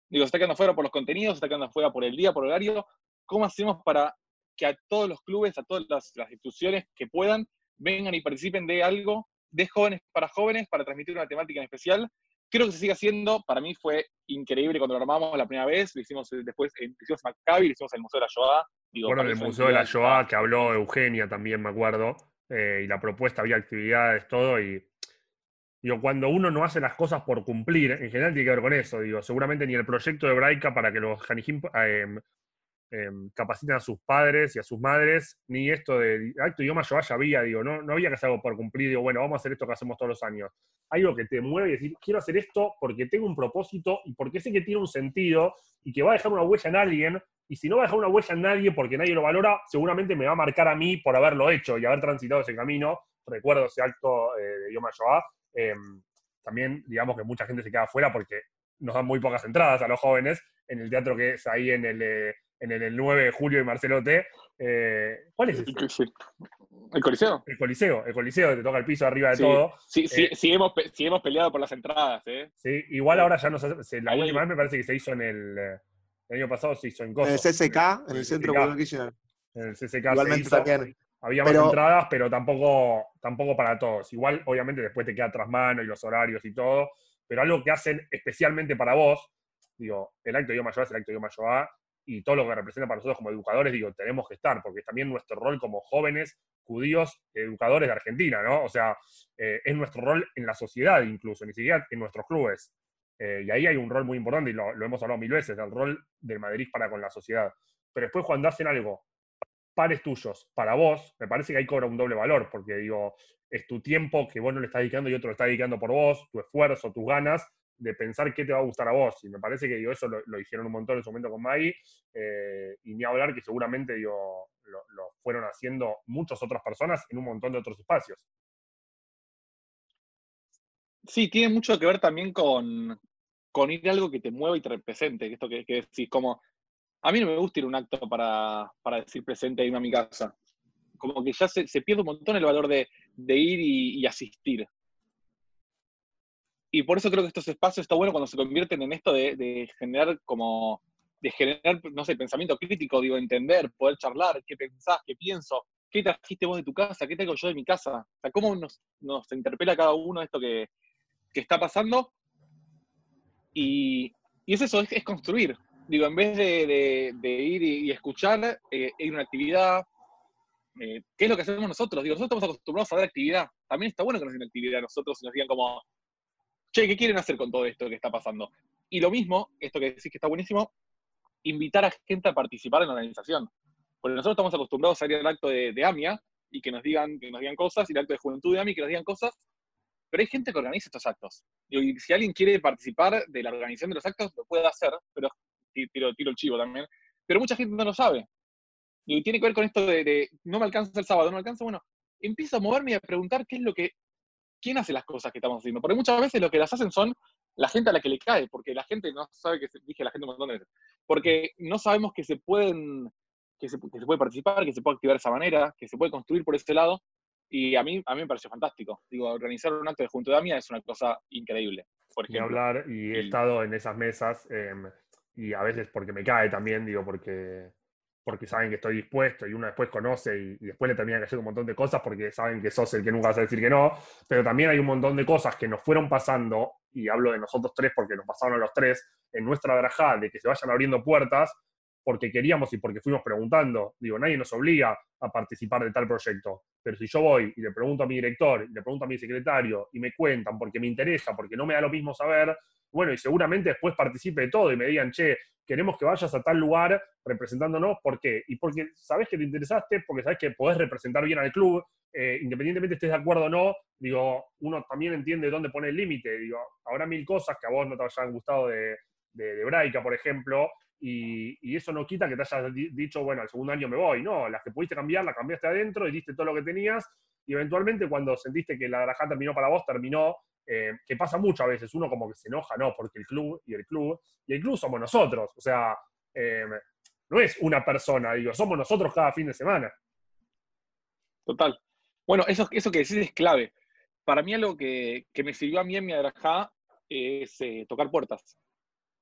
Digo, se está quedando afuera por los contenidos, se está quedando afuera por el día, por el horario. ¿Cómo hacemos para que a todos los clubes, a todas las, las instituciones que puedan, vengan y participen de algo de jóvenes para jóvenes, para transmitir una temática en especial? Creo que se sigue haciendo. Para mí fue increíble cuando lo armamos la primera vez. Lo hicimos eh, después, en, lo hicimos en Maccabi, lo hicimos en el Museo de la Shoah. Digo, Bueno, en el Museo de la. Shoah, que habló Eugenia también, me acuerdo, eh, y la propuesta, había actividades, todo, y digo, cuando uno no hace las cosas por cumplir, en general tiene que ver con eso, digo, seguramente ni el proyecto de Braica para que los Janijim eh, eh, capaciten a sus padres y a sus madres, ni esto de acto idioma yo ya había, digo, no, no había que hacer algo por cumplir, digo, bueno, vamos a hacer esto que hacemos todos los años. Hay algo que te mueve y decir, quiero hacer esto porque tengo un propósito y porque sé que tiene un sentido y que va a dejar una huella en alguien, y si no va a dejar una huella en nadie porque nadie lo valora, seguramente me va a marcar a mí por haberlo hecho y haber transitado ese camino. Recuerdo ese acto eh, de idioma Shoah. Eh, también, digamos que mucha gente se queda afuera porque nos dan muy pocas entradas a los jóvenes en el teatro que es ahí en el, eh, en el, el 9 de julio y Marcelote. Eh, ¿Cuál es ese? Sí. ¿El Coliseo? El Coliseo, el Coliseo, te toca el piso arriba de Sí, todo. sí, sí, Eh, sí hemos, sí hemos peleado por las entradas, ¿eh? Sí, igual ahora ya no se se- la Ahí hay- última vez me parece que se hizo en el, el año pasado se hizo en En Coso, el CCK, en el el Centro. Cultural Kirchner. en el CCK se Igualmente hizo. también. Había más Pero- entradas, pero tampoco, tampoco para todos. Igual, obviamente, después te queda tras mano y los horarios y todo, pero algo que hacen especialmente para vos, digo, el acto de idioma Yoa es el acto de idioma Yoa, y todo lo que representa para nosotros como educadores, digo, tenemos que estar, porque también nuestro rol como jóvenes judíos educadores de Argentina, ¿no? O sea, eh, es nuestro rol en la sociedad incluso, ni siquiera en nuestros clubes. Eh, y ahí hay un rol muy importante, y lo, lo hemos hablado mil veces, el rol del Madrid para con la sociedad. Pero después cuando hacen algo pares tuyos para vos, me parece que ahí cobra un doble valor, porque digo, es tu tiempo que vos no le estás dedicando y otro lo está dedicando por vos, tu esfuerzo, tus ganas de pensar qué te va a gustar a vos. Y me parece que digo, eso lo, lo hicieron un montón en su momento con Maggie, eh, y ni hablar que seguramente digo, lo, fueron haciendo muchas otras personas en un montón de otros espacios. Sí, tiene mucho que ver también con, con ir a algo que te mueva y te represente. Esto que, que decís, como, a mí no me gusta ir a un acto para, para decir presente e irme a mi casa. Como que ya se, pierde un montón el valor de, de ir y asistir. Y por eso creo que estos espacios está bueno cuando se convierten en esto de, generar como, de generar, no sé, pensamiento crítico, digo, entender, poder charlar, qué pensás, qué pienso, qué trajiste vos de tu casa, qué traigo yo de mi casa. O sea, cómo nos, nos interpela cada uno esto que, que está pasando. Y, y es eso, es, construir. Digo, en vez de, de- ir y, y escuchar, eh, ir a una actividad, eh, ¿qué es lo que hacemos nosotros? Digo, nosotros estamos acostumbrados a dar actividad. También está bueno que nos den actividad a nosotros y nos digan como, che, ¿qué quieren hacer con todo esto que está pasando? Y lo mismo, esto que decís que está buenísimo, invitar a gente a participar en la organización. Porque nosotros estamos acostumbrados a ir al acto de, AMIA y que nos digan, que nos digan cosas, y al acto de juventud de AMIA que nos digan cosas, pero hay gente que organiza estos actos. Y si alguien quiere participar de la organización de los actos, lo puede hacer, pero ti- tiro, tiro el chivo también. Pero mucha gente no lo sabe. Y tiene que ver con esto de, de, no me alcanza el sábado, no me alcanza, bueno, empiezo a moverme y a preguntar qué es lo que, quién hace las cosas que estamos haciendo. Porque muchas veces lo que las hacen son la gente a la que le cae, porque la gente no sabe que se, dije la gente un montón de veces, porque no sabemos que se pueden, que se, que se puede participar, que se puede activar de esa manera, que se puede construir por ese lado, y a mí, a mí me pareció fantástico. Digo, organizar un acto de Junto de AMIA es una cosa increíble, por ejemplo. hablar, y he Y- estado en esas mesas, em, y a veces porque me cae también, digo, porque, porque saben que estoy dispuesto y uno después conoce y, y después le termina que hacer un montón de cosas porque saben que sos el que nunca vas a decir que no, pero también hay un montón de cosas que nos fueron pasando, y hablo de nosotros tres porque nos pasaron a los tres, en nuestra drajá, de que se vayan abriendo puertas porque queríamos y porque fuimos preguntando. Digo, nadie nos obliga a participar de tal proyecto. Pero si yo voy y le pregunto a mi director, y le pregunto a mi secretario, y me cuentan porque me interesa, porque no me da lo mismo saber, bueno, y seguramente después participe de todo y me digan, che, queremos que vayas a tal lugar representándonos, ¿por qué? Y porque sabes que te interesaste, porque sabes que podés representar bien al club, eh, independientemente estés de acuerdo o no, digo, uno también entiende dónde pone el límite, digo, habrá mil cosas que a vos no te hayan gustado de, de, de por ejemplo, y, eso no quita que te hayas di- dicho, bueno, al segundo año me voy, no, las que pudiste cambiar, las cambiaste adentro y diste todo lo que tenías, y eventualmente cuando sentiste que la Drajá terminó para vos, terminó, eh, que pasa mucho a veces, uno como que se enoja, no, porque el club y el club, y el club somos nosotros, o sea, eh, no es una persona, digo, somos nosotros cada fin de semana. Total. Bueno, eso, eso que decís es clave. Para mí algo que, que me sirvió a mí en mi Adrajá es eh, tocar puertas.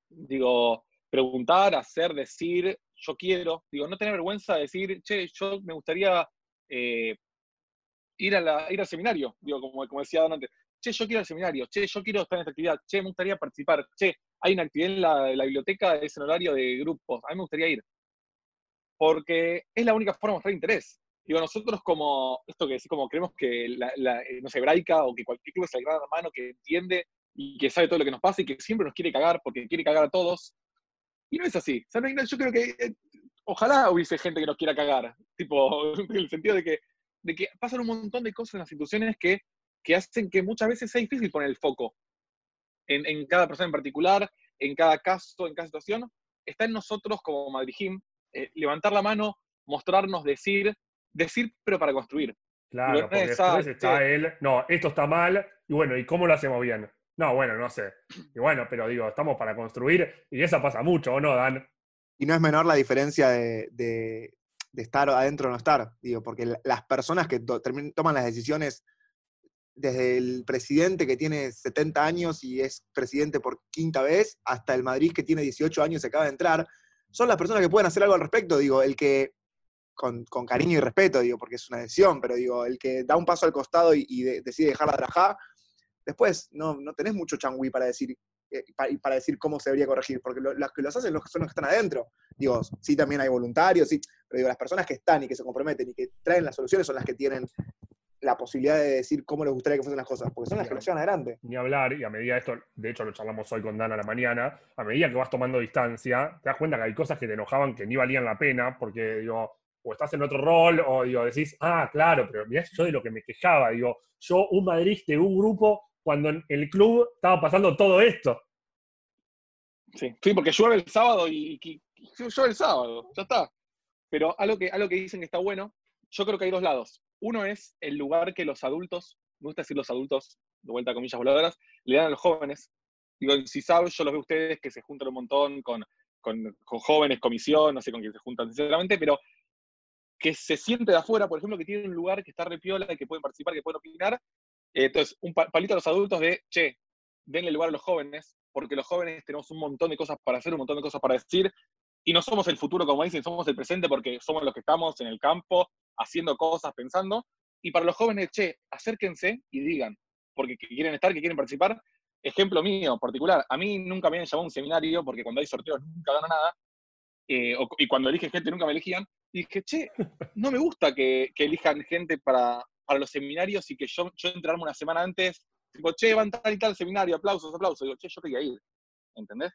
Digo, preguntar, hacer, decir, yo quiero. Digo, no tener vergüenza de decir, che, yo me gustaría eh, ir, a la- ir al seminario. Digo, como, como decía Dan antes, che, yo quiero ir al seminario, che, yo quiero estar en esta actividad, che, me gustaría participar, che, hay una actividad en la, la biblioteca, es en horario de grupos, a mí me gustaría ir. Porque es la única forma de mostrar interés. Digo, nosotros como, esto que decís, como creemos que, la, la, eh, no sé, Braica o que cualquier club es el gran hermano que entiende y que sabe todo lo que nos pasa y que siempre nos quiere cagar porque quiere cagar a todos. Y no es así. Hay- yo creo que eh, ojalá hubiese gente que nos quiera cagar. Tipo, en el sentido de que, de que pasan un montón de cosas en las instituciones que, que hacen que muchas veces sea difícil poner el foco en, en cada persona en particular, en cada caso, en cada situación. Está en nosotros como Madrijim eh, levantar la mano, mostrarnos, decir, decir, pero para construir. Claro, porque es, después está él, no, esto está mal, y bueno, ¿y cómo lo hacemos bien? No, bueno, no sé. Y bueno, pero digo, estamos para construir, y eso pasa mucho, ¿o no, Dan? Y no es menor la diferencia de, de- de estar adentro o no estar, digo, porque la- las personas que toman las decisiones, desde el presidente que tiene 70 años y es presidente por quinta vez, hasta el Madrid que tiene 18 años y acaba de entrar, son las personas que pueden hacer algo al respecto, digo, el que, con, con cariño y respeto, digo, porque es una decisión, pero digo, el que da un paso al costado y, y de- decide dejar la drajá, después no, no tenés mucho changüí para decir, eh, pa- para, decir cómo se debería corregir, porque lo- los que los hacen los que son los que están adentro. Digo, sí también hay voluntarios, sí, pero digo, las personas que están y que se comprometen y que traen las soluciones son las que tienen la posibilidad de decir cómo les gustaría que fuesen las cosas, porque son las que lo llevan adelante. Ni hablar, y a medida de esto, de hecho lo charlamos hoy con Dan a la mañana, a medida que vas tomando distancia, te das cuenta que hay cosas que te enojaban que ni valían la pena, porque digo, o estás en otro rol, o digo, decís, ah, claro, pero mirá yo de lo que me quejaba, digo, yo un Madrid de un grupo cuando en el club estaba pasando todo esto. Sí, sí porque llueve el sábado y, y, llueve el sábado, ya está. Pero algo que, algo que dicen que está bueno, yo creo que hay dos lados. Uno es el lugar que los adultos, me gusta decir los adultos, de vuelta a comillas voladoras, le dan a los jóvenes. Digo, si sabes, yo los veo ustedes que se juntan un montón con, con, jóvenes, comisión, no sé con quién se juntan sinceramente, pero que se siente de afuera, por ejemplo, que tiene un lugar que está repiola que pueden participar, que pueden opinar. Entonces, un palito a los adultos de, che, denle lugar a los jóvenes, porque los jóvenes tenemos un montón de cosas para hacer, un montón de cosas para decir, y no somos el futuro, como dicen, somos el presente porque somos los que estamos en el campo, haciendo cosas, pensando. Y para los jóvenes, che, acérquense y digan, porque quieren estar, que quieren participar. Ejemplo mío particular, a mí nunca me habían llamado a un seminario, porque cuando hay sorteos nunca gano nada, eh, y cuando elige gente nunca me elegían, y dije, che, no me gusta que, elijan gente para, para, los seminarios y que yo, yo entrarme una semana antes, tipo, che, van tal y tal seminario, aplausos, aplausos. Digo, che, yo quería ir, ¿entendés?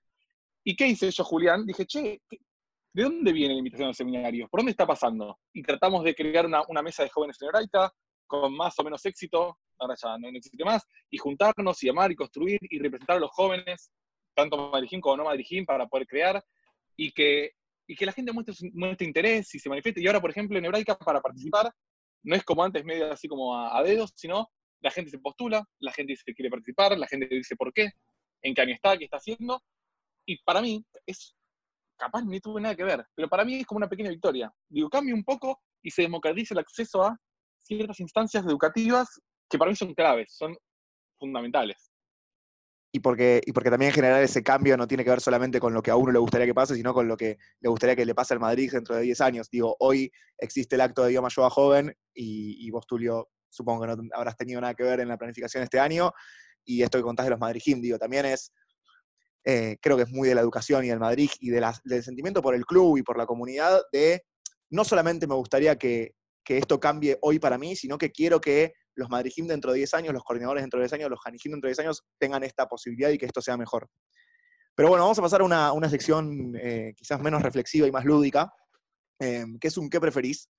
¿Y qué hice yo, Julián? Dije, che, ¿de dónde viene la invitación a los seminarios? ¿Por dónde está pasando? Y tratamos de crear una, una mesa de jóvenes en Hebraica, con más o menos éxito, ahora ya no, existe más, y juntarnos y amar y construir y representar a los jóvenes, tanto Madrijín como no Madrijín, para poder crear, y que y que la gente muestre, muestre interés y se manifieste. Y ahora, por ejemplo, en Hebraica, para participar, no es como antes, medio así como a, dedos, sino la gente se postula, la gente dice que quiere participar, la gente dice por qué, en qué año está, qué está haciendo. Y para mí, es capaz ni tuve nada que ver, pero para mí es como una pequeña victoria. Digo, cambia un poco y se democratiza el acceso a ciertas instancias educativas que para mí son claves, son fundamentales y porque, y porque también generar ese cambio no tiene que ver solamente con lo que a uno le gustaría que pase, sino con lo que le gustaría que le pase al Madrid dentro de 10 años. Digo, hoy existe el acto de Idioma Yoga Joven y, vos, Tulio, supongo que no habrás tenido nada que ver en la planificación este año, y esto que contás de los Madrid Gym, digo, también es, eh, creo que es muy de la educación y del Madrid y de del sentimiento por el club y por la comunidad de, no solamente me gustaría que, que esto cambie hoy para mí, sino que quiero que los Madrid dentro de 10 años, los coordinadores dentro de 10 años, los Janijim dentro de 10 años tengan esta posibilidad y que esto sea mejor. Pero bueno, vamos a pasar a una, sección eh, quizás menos reflexiva y más lúdica, em, que es un ¿qué preferís?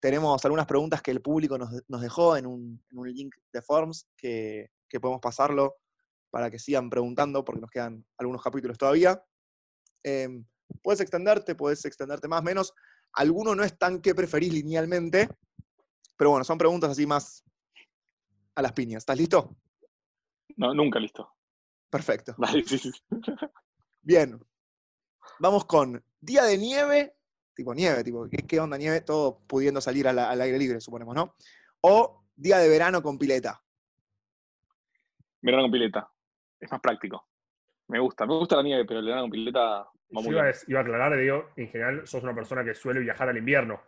Tenemos algunas preguntas que el público nos, dejó en un, link de Forms que, podemos pasarlo para que sigan preguntando, porque nos quedan algunos capítulos todavía. Em, puedes extenderte, puedes extenderte más, menos. Alguno no es tan ¿qué preferís linealmente, pero bueno, son preguntas así más, a las piñas. ¿Estás listo? No, nunca listo. Perfecto. Bien. Vamos con día de nieve, tipo nieve, tipo, ¿qué, onda nieve? Todo pudiendo salir al, aire libre, suponemos, ¿no? O día de verano con pileta. Verano con pileta. Es más práctico. Me gusta, me gusta la nieve, pero el verano con pileta. iba, a, iba a aclarar, digo, en general sos una persona que suele viajar al invierno.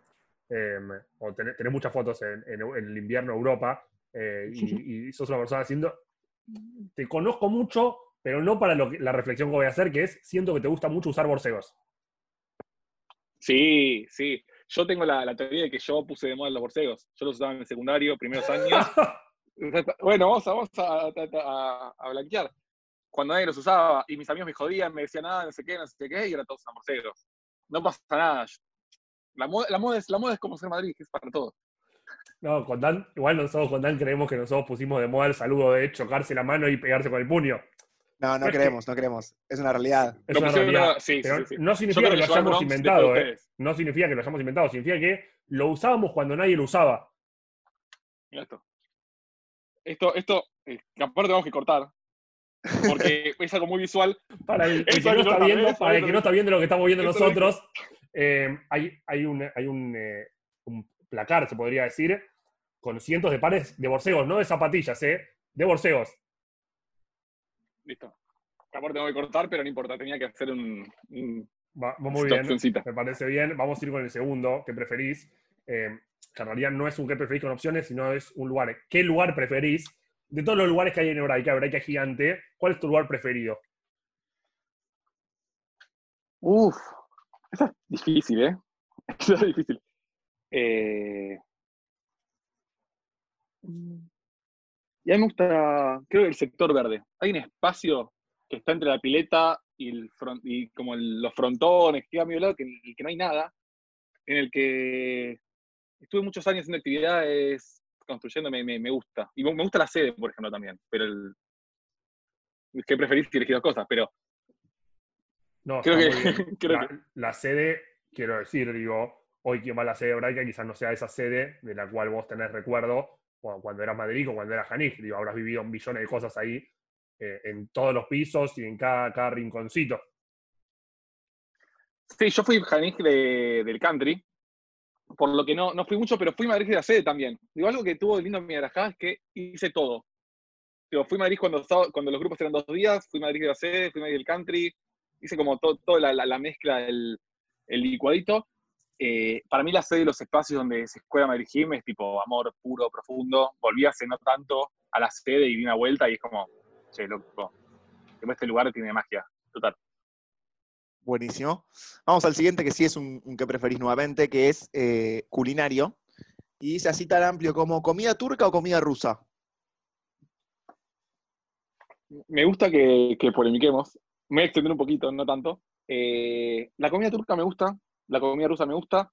Em, o tener, muchas fotos en, el invierno Europa, eh, y, sos una persona haciendo. Te conozco mucho, pero no para la reflexión que voy a hacer, que es siento que te gusta mucho usar borcegos. Sí, sí. Yo tengo la, teoría de que yo puse de moda los borcegos. Yo los usaba en el secundario, primeros años. bueno, vamos, vamos a, a, blanquear. Cuando nadie los usaba y mis amigos me jodían, me decían nada, no sé qué, no sé qué, y ahora todos usan borcegos. No pasa nada. La moda, la moda, es, la moda es como ser Madrid, que es para todos. No, con Dan, igual nosotros con Dan creemos que nosotros pusimos de moda el saludo de chocarse la mano y pegarse con el puño. No, no creemos, no creemos. Es una realidad. Es una realidad. no significa que lo hayamos inventado, ¿eh? No significa que lo hayamos inventado, significa que lo usábamos cuando nadie lo usaba. esto. Esto, esto, eh, aparte tenemos que cortar. Porque es algo muy visual. Para el, que, no está viendo, para el que no está viendo lo que estamos viendo nosotros, eh, hay, hay, un, hay un, eh, un placar, se podría decir, con cientos de pares de borseos, no de zapatillas, ¿eh? De borseos. Listo. Aparte tengo que cortar, pero no importa, tenía que hacer un... Va, muy bien, me parece bien. Vamos a ir con el segundo, ¿qué preferís? Eh, que en realidad no es un qué preferís con opciones, sino es un lugar. ¿Qué lugar preferís? De todos los lugares que hay en Hebraica, Hebraica es gigante, ¿cuál es tu lugar preferido? Uf, eso es difícil, ¿eh? Eso es difícil. Eh, y a mí me gusta, creo que el sector verde. Hay un espacio que está entre la pileta y, el y como los frontones, que a mi lado, que, que no hay nada. en el que estuve muchos años haciendo actividades, construyendo, me, me, me gusta. Y me, gusta la sede, por ejemplo, también. Pero el. Es que preferís elegís dos cosas, pero No, creo que. la, que- la sede, quiero decir, digo, hoy quien va a la sede hebraica quizás no sea esa sede de la cual vos tenés recuerdo cuando, eras Madrid o cuando eras Janij. Digo, habrás vivido millones de cosas ahí eh, en todos los pisos y en cada, cada rinconcito. Sí, yo fui Janij de, del country, por lo que no, no fui mucho, pero fui Madrid de la sede también. Digo, algo que tuvo de lindo mi Arajá es que hice todo. Digo, fui Madrid cuando, cuando los grupos eran dos días, fui Madrid de la sede, fui Madrid del country, hice como toda la mezcla, el, el licuadito. Eh, para mí la sede de los espacios donde se escuela Madrid Gym es tipo amor puro, profundo. Volví hace no tanto a la sede y di una vuelta y es como, che, loco, como este lugar tiene magia, total. Buenísimo. Vamos al siguiente, que sí es un, un que preferís nuevamente, que es eh, culinario. Y dice así tan amplio como comida turca o comida rusa. Me gusta que, que polemiquemos. Me voy a extender un poquito, no tanto. Eh, la comida turca me gusta, la comida rusa me gusta.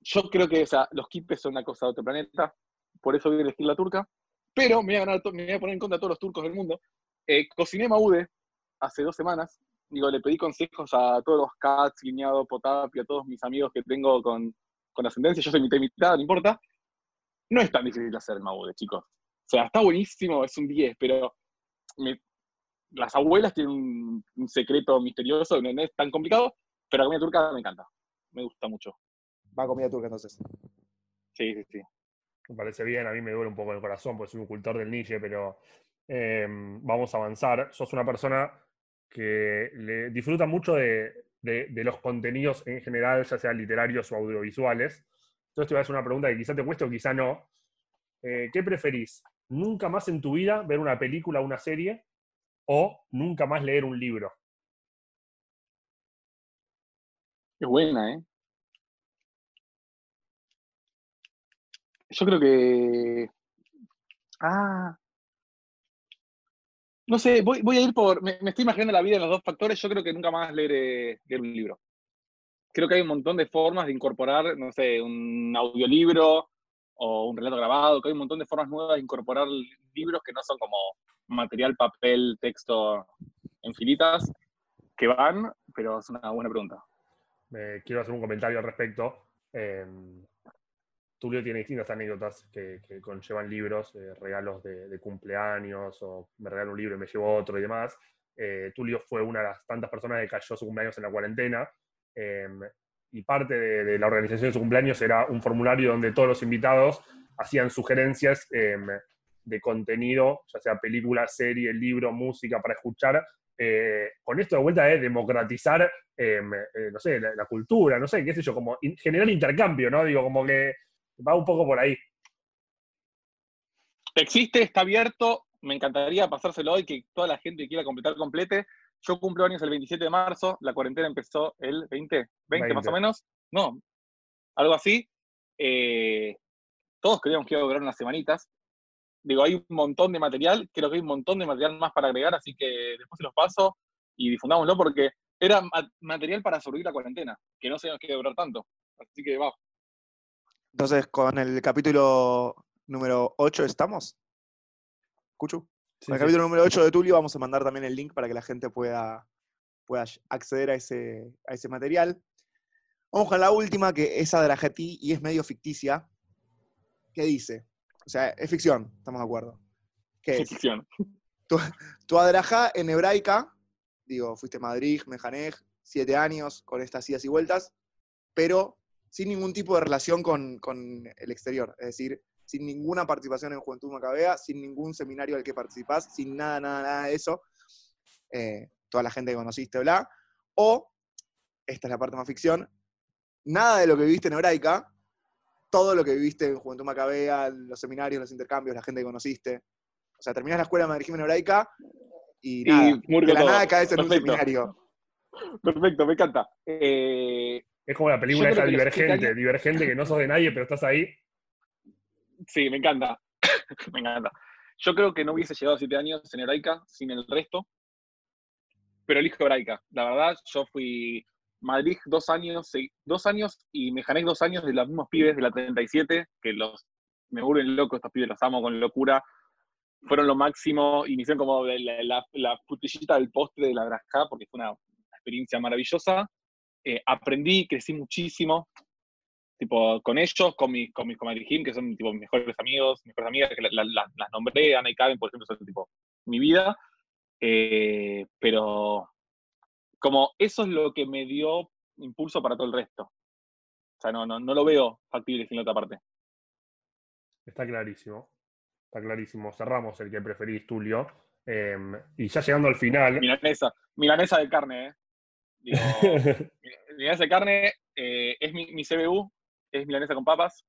Yo creo que los kipes son una cosa de otro planeta, por eso voy a elegir la turca. Pero me voy a, poner en contra de todos los turcos del mundo. Eh, cociné maude hace dos semanas. Digo, le pedí consejos a todos los cats, Guiñado, Potap y a todos mis amigos que tengo con, con ascendencia. Yo soy mitad y mitad, no importa. No es tan difícil hacer el maude, chicos. O sea, está buenísimo, es un 10, pero me- las abuelas tienen un, secreto misterioso, no es tan complicado, pero la comida turca me encanta. Me gusta mucho. Va comida turca entonces. Sí, sí, sí. Me parece bien, a mí me duele un poco el corazón porque soy un cultor del niche, pero eh, vamos a avanzar. Sos una persona que le disfruta mucho de, de- de los contenidos en general, ya sean literarios o audiovisuales. Entonces te voy a hacer una pregunta que quizá te cueste o quizá no. Eh, ¿Qué preferís? ¿Nunca más en tu vida ver una película o una serie? ¿O nunca más leer un libro? Es buena, ¿eh? Yo creo que. Ah. No sé, voy, voy a ir por. Me, me estoy imaginando la vida en los dos factores. Yo creo que nunca más leeré, leer un libro. Creo que hay un montón de formas de incorporar, no sé, un audiolibro o un relato grabado, que hay un montón de formas nuevas de incorporar libros que no son como material, papel, texto en filitas, que van, pero es una buena pregunta. Eh, quiero hacer un comentario al respecto. Eh, Tulio tiene distintas anécdotas que, conllevan libros, eh, regalos de, cumpleaños, o me regaló un libro y me llevó otro y demás. Eh, Tulio fue una de las tantas personas que cayó su cumpleaños en la cuarentena. eh, y parte de, la organización de su cumpleaños era un formulario donde todos los invitados hacían sugerencias eh, de contenido, ya sea película, serie, libro, música para escuchar, eh, con esto de vuelta de democratizar, eh, eh, no sé, la, la cultura, no sé, qué sé yo, como in- generar intercambio, ¿no? Digo, como que va un poco por ahí. Existe, está abierto. Me encantaría pasárselo hoy, que toda la gente que quiera completar complete. Yo cumplo años el 27 de marzo, la cuarentena empezó el 20, 20, más 20. o menos. No, algo así. Eh, todos creíamos que iba a durar unas semanitas. Digo, hay un montón de material, creo que hay un montón de material más para agregar, así que después se los paso y difundámoslo porque era ma- material para sobrevivir la cuarentena, que no se nos quiere durar tanto. Así que va. Entonces, con el capítulo número 8 estamos. ¿Escucho? Sí, Con el sí. capítulo número 8 de Tulio vamos a mandar también el link para que la gente pueda, pueda acceder a ese, a ese material. Vamos con la última, que es Adrajati y es medio ficticia. ¿Qué dice? O sea, es ficción, estamos de acuerdo. ¿Qué es? Ficción. Tu Adrajá en hebraica, digo, fuiste a Madrid, Mejanej, siete años con estas idas y vueltas, pero sin ningún tipo de relación con, con el exterior. Es decir, sin ninguna participación en Juventud Macabea, sin ningún seminario al que participás, sin nada, nada, nada de eso. Eh, toda la gente que conociste, bla. O, esta es la parte más ficción, nada de lo que viviste en hebraica, todo lo que viviste en Juventud Macabea, los seminarios, los intercambios, la gente que conociste. O sea, terminás la escuela de Madrid Jiménez hebraica y Y nada, de la todo. nada caes en un Perfecto. seminario. Perfecto, me encanta. Eh, Es como la película esa que divergente, divergente que no sos de nadie, pero estás ahí. Sí, me encanta. me encanta. Yo creo que no hubiese llegado a siete años en hebraica sin el resto, pero elijo hebraica. La verdad, yo fui Madrid dos años, dos años y Mejanek dos años de los mismos pibes de la 37, que los me vuelven loco, estos pibes los amo con locura. Fueron lo máximo y me hicieron como la, la, la putillita del postre de la Grasca, porque fue una, experiencia maravillosa. Eh, aprendí, crecí muchísimo, tipo, con ellos, con mis, con mis que son tipo mis mejores amigos, mejores amigas, que las nombré, Ana y Karen, por ejemplo, son tipo mi vida. Eh, pero como eso es lo que me dio impulso para todo el resto. O sea, no, no, no lo veo factible sin la otra parte. Está clarísimo. Está clarísimo. Cerramos el que preferís, Tulio. Em, y ya llegando al final. Milanesa. Milanesa de carne, ¿eh? milanesa de carne eh, es mi, mi, CBU, es milanesa con papas.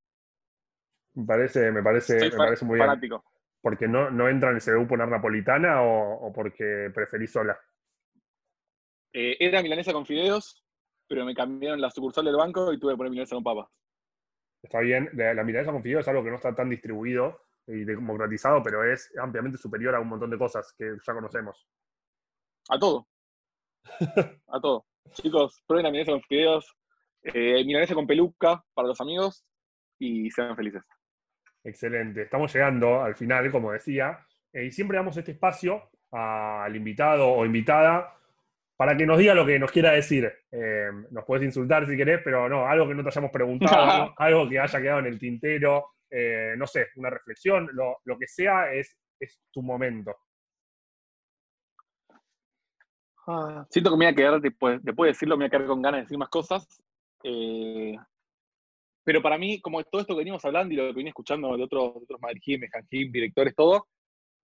Me parece, me parece, me parece muy fanático. bien. ¿Porque no, no entra en el CBU poner napolitana o, o porque preferís sola? Eh, era milanesa con fideos, pero me cambiaron la sucursal del banco y tuve que poner milanesa con papas. Está bien, la milanesa con fideos es algo que no está tan distribuido y democratizado, pero es ampliamente superior a un montón de cosas que ya conocemos. A todo. a todo. Chicos, prueben la milanesa con fideos, eh, milanesa con peluca para los amigos y sean felices. Excelente. Estamos llegando al final, como decía, eh, y siempre damos este espacio al invitado o invitada para que nos diga lo que nos quiera decir. Eh, nos puedes insultar si querés, pero no, algo que no te hayamos preguntado, algo que haya quedado en el tintero, eh, no sé, una reflexión, lo, que sea es, es tu momento. Ah, siento que me voy a quedar, después, después de decirlo, me voy a quedar con ganas de decir más cosas. Eh, pero para mí, como todo esto que venimos hablando y lo que vine escuchando de otros, de otros Madrid, directores, todo,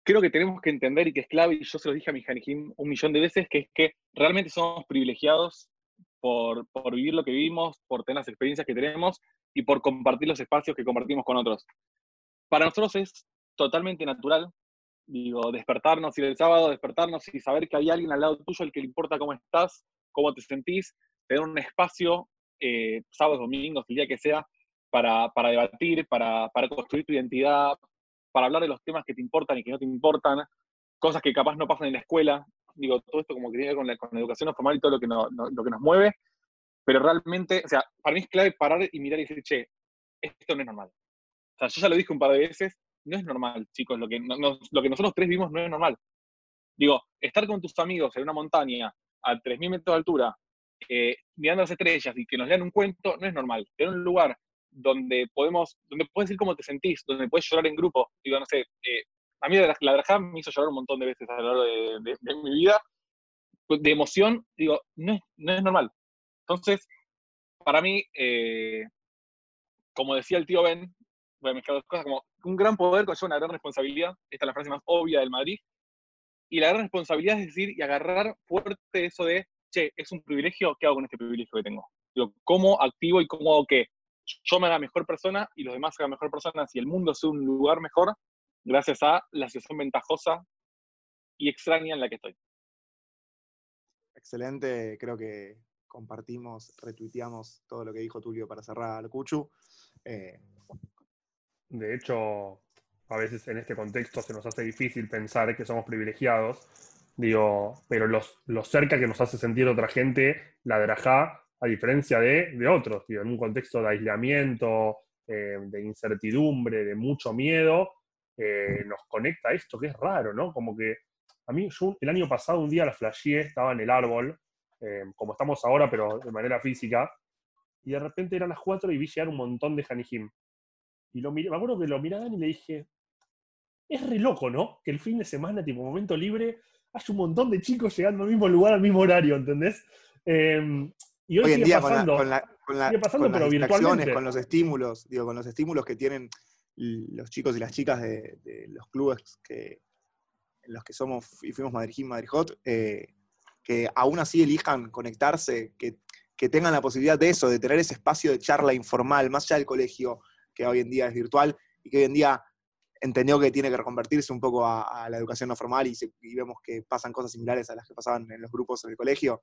creo que tenemos que entender y que es clave, y yo se lo dije a mi Hanijim un millón de veces, que es que realmente somos privilegiados por, por, vivir lo que vivimos, por tener las experiencias que tenemos y por compartir los espacios que compartimos con otros. Para nosotros es totalmente natural, digo, despertarnos y el sábado despertarnos y saber que hay alguien al lado tuyo al que le importa cómo estás, cómo te sentís, tener un espacio, eh, sábados, domingos, el día que sea, para, para debatir, para, para construir tu identidad, para hablar de los temas que te importan y que no te importan, cosas que capaz no pasan en la escuela. Digo, todo esto como que tiene que ver con la, con la educación formal y todo lo que, lo que nos mueve. Pero realmente, o sea, para mí es clave parar y mirar y decir, che, esto no es normal. O sea, yo ya lo dije un par de veces, no es normal, chicos, lo que, lo que nosotros tres vimos no es normal. Digo, estar con tus amigos en una montaña a 3.000 metros de altura, eh, mirando las estrellas y que nos lean un cuento, no es normal. Tener un lugar donde podemos, donde puedes decir cómo te sentís, donde puedes llorar en grupo. Digo, no sé, eh, a mí la, la me hizo llorar un montón de veces a lo largo de, mi vida, pues, de emoción, digo, no es, no es normal. Entonces, para mí, eh, como decía el tío Ben, voy a mezclar dos cosas, como un gran poder conlleva una gran responsabilidad, esta es la frase más obvia del Madrid, y la gran responsabilidad es decir y agarrar fuerte eso de, che, es un privilegio, ¿qué hago con este privilegio que tengo? Digo, ¿cómo activo y cómo hago que yo me haga mejor persona y los demás se hagan mejor persona y el mundo sea un lugar mejor gracias a la situación ventajosa y extraña en la que estoy. Excelente, creo que compartimos, retuiteamos todo lo que dijo Tulio para cerrar Cuchu. Eh, de hecho, a veces en este contexto se nos hace difícil pensar que somos privilegiados, digo, pero los, lo cerca que nos hace sentir otra gente, la Drajá, a diferencia de, otros, en un contexto de aislamiento, eh, de incertidumbre, de mucho miedo, eh, nos conecta esto que es raro, ¿no? Como que a mí, yo el año pasado un día la flasheé, estaba en el árbol, eh, como estamos ahora, pero de manera física, y de repente eran las cuatro y vi llegar un montón de Hanijim. Y lo miré, me acuerdo que lo miraban y le dije, es re loco, ¿no? Que el fin de semana, tipo momento libre, hay un montón de chicos llegando al mismo lugar, al mismo horario, ¿entendés? Em, y hoy, en día con, la, con, las distracciones, con los estímulos, digo, con los estímulos que tienen los chicos y las chicas de, los clubes que, en los que somos y fuimos Madrid Madrid Hot, eh, que aún así elijan conectarse, que, tengan la posibilidad de eso, de tener ese espacio de charla informal, más allá del colegio, que hoy en día es virtual, y que hoy en día entendió que tiene que reconvertirse un poco a, la educación no formal y, y, vemos que pasan cosas similares a las que pasaban en los grupos en el colegio.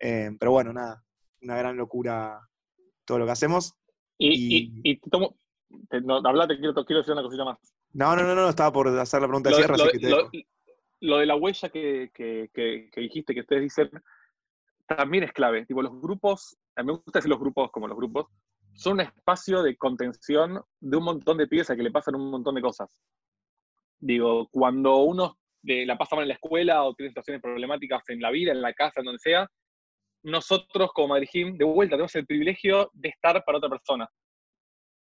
Eh, pero bueno, nada, una gran locura todo lo que hacemos. Y, y, tomo, no, hablate, quiero, quiero decir una cosita más. No, no, no, no, estaba por hacer la pregunta de cierre, lo, así que te lo, lo, de la huella que, que, que, dijiste, que ustedes dicen, también es clave. Tipo, los grupos, a mí me gusta decir los grupos como los grupos, son un espacio de contención de un montón de pibes a que le pasan un montón de cosas. Digo, cuando uno la pasa mal en la escuela o tiene situaciones problemáticas en la vida, en la casa, en donde sea, nosotros como Madrid de vuelta, tenemos el privilegio de estar para otra persona.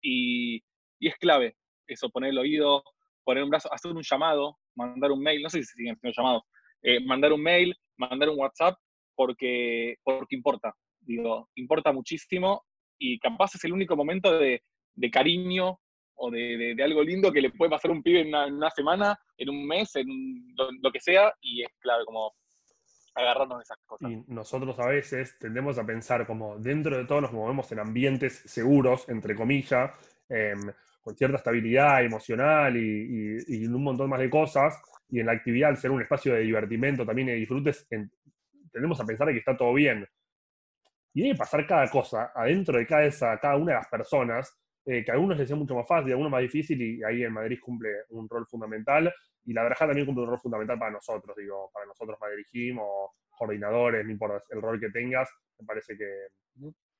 Y, y, es clave eso, poner el oído, poner un brazo, hacer un llamado, mandar un mail, no sé si siguen siendo llamados, eh, mandar un mail, mandar un WhatsApp, porque, porque importa. Digo, importa muchísimo y capaz es el único momento de, de cariño o de, de, algo lindo que le puede pasar un pibe en una, semana, en un mes, en lo, que sea, y es clave como agarrarnos de esas cosas. Y nosotros a veces tendemos a pensar como dentro de todo nos movemos en ambientes seguros, entre comillas, em, con cierta estabilidad emocional y, y, un montón más de cosas, y en la actividad, al ser un espacio de divertimento también y disfrutes, tendemos a pensar que está todo bien. Y debe pasar cada cosa adentro de cada, esa, cada una de las personas, eh, que a algunos les sea mucho más fácil, a algunos más difícil, y ahí en Madrid cumple un rol fundamental. Y la Draja también cumple un rol fundamental para nosotros, digo, para nosotros Madrid Gym o coordinadores, no importa el rol que tengas, me parece que,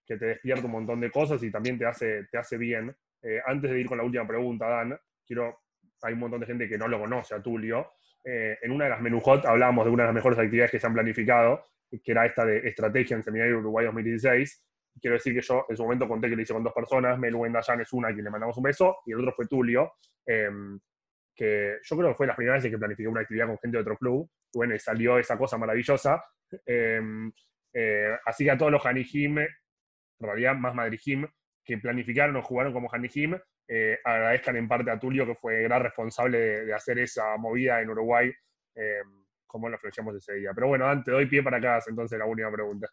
que te despierta un montón de cosas y también te hace, te hace bien. Eh, antes de ir con la última pregunta, Dan, quiero, hay un montón de gente que no lo conoce a Tulio, eh, en una de las menujot hablábamos de una de las mejores actividades que se han planificado, que era esta de estrategia en Seminario Uruguay 2016. Quiero decir que yo en su momento conté que lo hice con dos personas, Melu Dayan es una a quien le mandamos un beso, y el otro fue Tulio, em, que yo creo que fue la primera vez que planifiqué una actividad con gente de otro club, bueno, y salió esa cosa maravillosa. Em, eh, así que a todos los Hanijim, en realidad más Madrid-Jim, que planificaron o jugaron como Hanijim, eh, agradezcan en parte a Tulio, que fue gran responsable de, hacer esa movida en Uruguay, eh, como lo flechamos ese día. Pero bueno, antes doy pie para acá, entonces la última pregunta.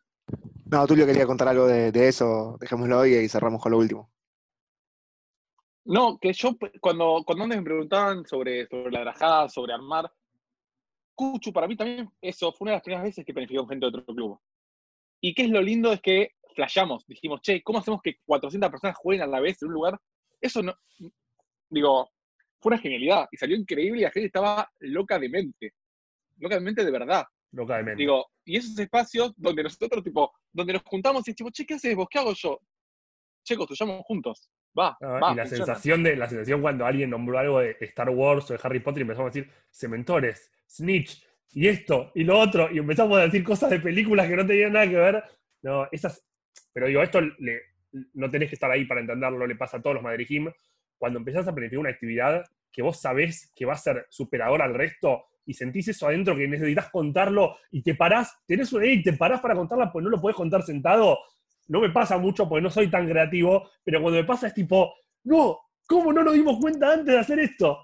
No, Tulio quería contar algo de, eso, dejémoslo hoy y cerramos con lo último. No, que yo cuando, cuando me preguntaban sobre, sobre la grajada, sobre armar, Cuchu para mí también eso fue una de las primeras veces que planificó gente de otro club. Y qué es lo lindo es que flashamos, dijimos, che, ¿cómo hacemos que 400 personas jueguen a la vez en un lugar eso no, digo, fue una genialidad y salió increíble y la gente estaba loca de mente. Loca de mente de verdad. Loca de mente. Digo, y esos espacios donde nosotros, tipo, donde nos juntamos y decimos, che, ¿qué haces vos? ¿Qué hago yo? Che, construyamos juntos. Va, va, y la sensación, de, la sensación cuando alguien nombró algo de Star Wars o de Harry Potter y empezamos a decir cementores, snitch, y esto, y lo otro, y empezamos a decir cosas de películas que no tenían nada que ver. No, esas. Pero digo, esto le, no tenés que estar ahí para entenderlo, le pasa a todos los Madrid Gym. Cuando empezás a planificar una actividad que vos sabés que va a ser superadora al resto y sentís eso adentro que necesitas contarlo y te parás, tenés una idea y te parás para contarla pues no lo podés contar sentado, no me pasa mucho porque no soy tan creativo, pero cuando me pasa es tipo, no, ¿cómo no nos dimos cuenta antes de hacer esto?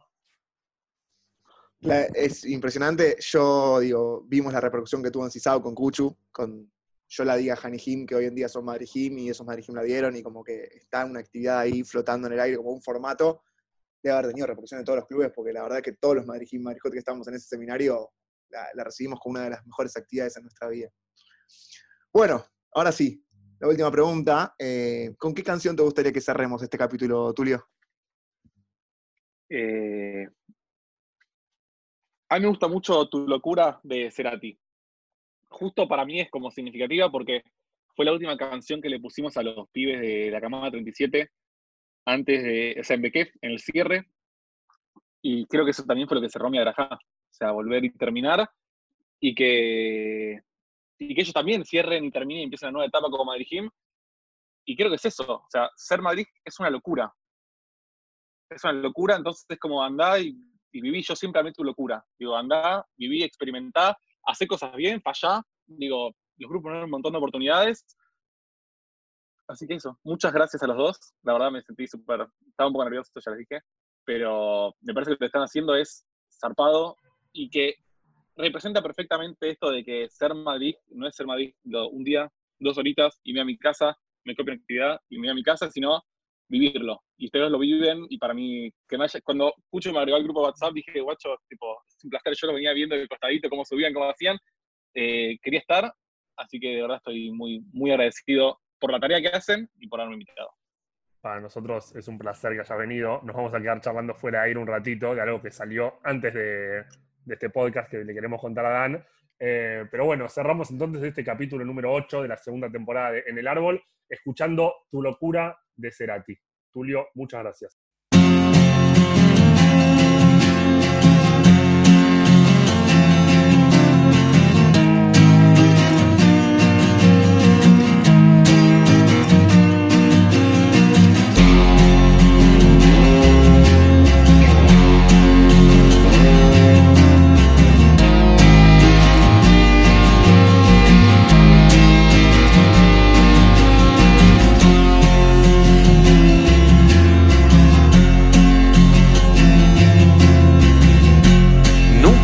es impresionante. Yo, digo, vimos la repercusión que tuvo en Cisao con Cuchu, con yo la diga a Jim, que hoy en día son Madrid Jim y esos Madrid Jim la dieron y como que está una actividad ahí flotando en el aire como un formato, debe haber tenido repercusión en todos los clubes, porque la verdad que todos los Madrid Madrid que estamos en ese seminario la, recibimos como una de las mejores actividades en nuestra vida. Bueno, ahora sí, la última pregunta. Eh, ¿Con qué canción te gustaría que cerremos este capítulo, Tulio? Eh, a mí me gusta mucho Tu locura de Cerati justo para mí es como significativa porque fue la última canción que le pusimos a los pibes de la camada 37 antes de, o sea, en Bekef, en el cierre. Y creo que eso también fue lo que cerró mi Adrajá. O sea, volver y terminar. Y que, y que ellos también cierren y terminen y empiecen una nueva etapa como Madrid Gym. Y creo que es eso. O sea, ser Madrid es una locura. Es una locura, entonces es como andá y, y viví. Yo siempre amé tu locura. Digo, andá, viví, experimentá hacer cosas bien, fallá. Digo, los grupos dan un montón de oportunidades. Así que eso, muchas gracias a los dos. La verdad me sentí súper, estaba un poco nervioso, ya les dije, pero me parece que lo que están haciendo es zarpado y que representa perfectamente esto de que ser Madrid no es ser Madrid un día, dos horitas y me a mi casa, me copio una actividad y me voy a mi casa, sino vivirlo. Y ustedes lo viven y para mí, que me haya, cuando escucho me agregó al grupo WhatsApp, dije, guacho, tipo, es un placer, yo lo venía viendo de costadito, cómo subían, cómo hacían, eh, quería estar, así que de verdad estoy muy, muy agradecido por la tarea que hacen y por haberme invitado. Para nosotros es un placer que hayas venido. Nos vamos a quedar charlando fuera de aire un ratito de algo que salió antes de, este podcast que le queremos contar a Dan. Eh, pero bueno, cerramos entonces este capítulo número 8 de la segunda temporada de En el Árbol, escuchando tu locura de Cerati. Tulio, muchas gracias.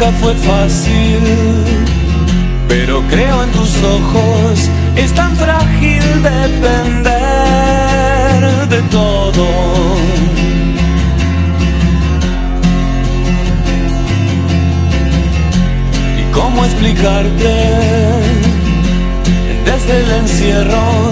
nunca fue fácil, pero creo en tus ojos, es tan frágil depender de todo. ¿Y cómo explicarte desde el encierro?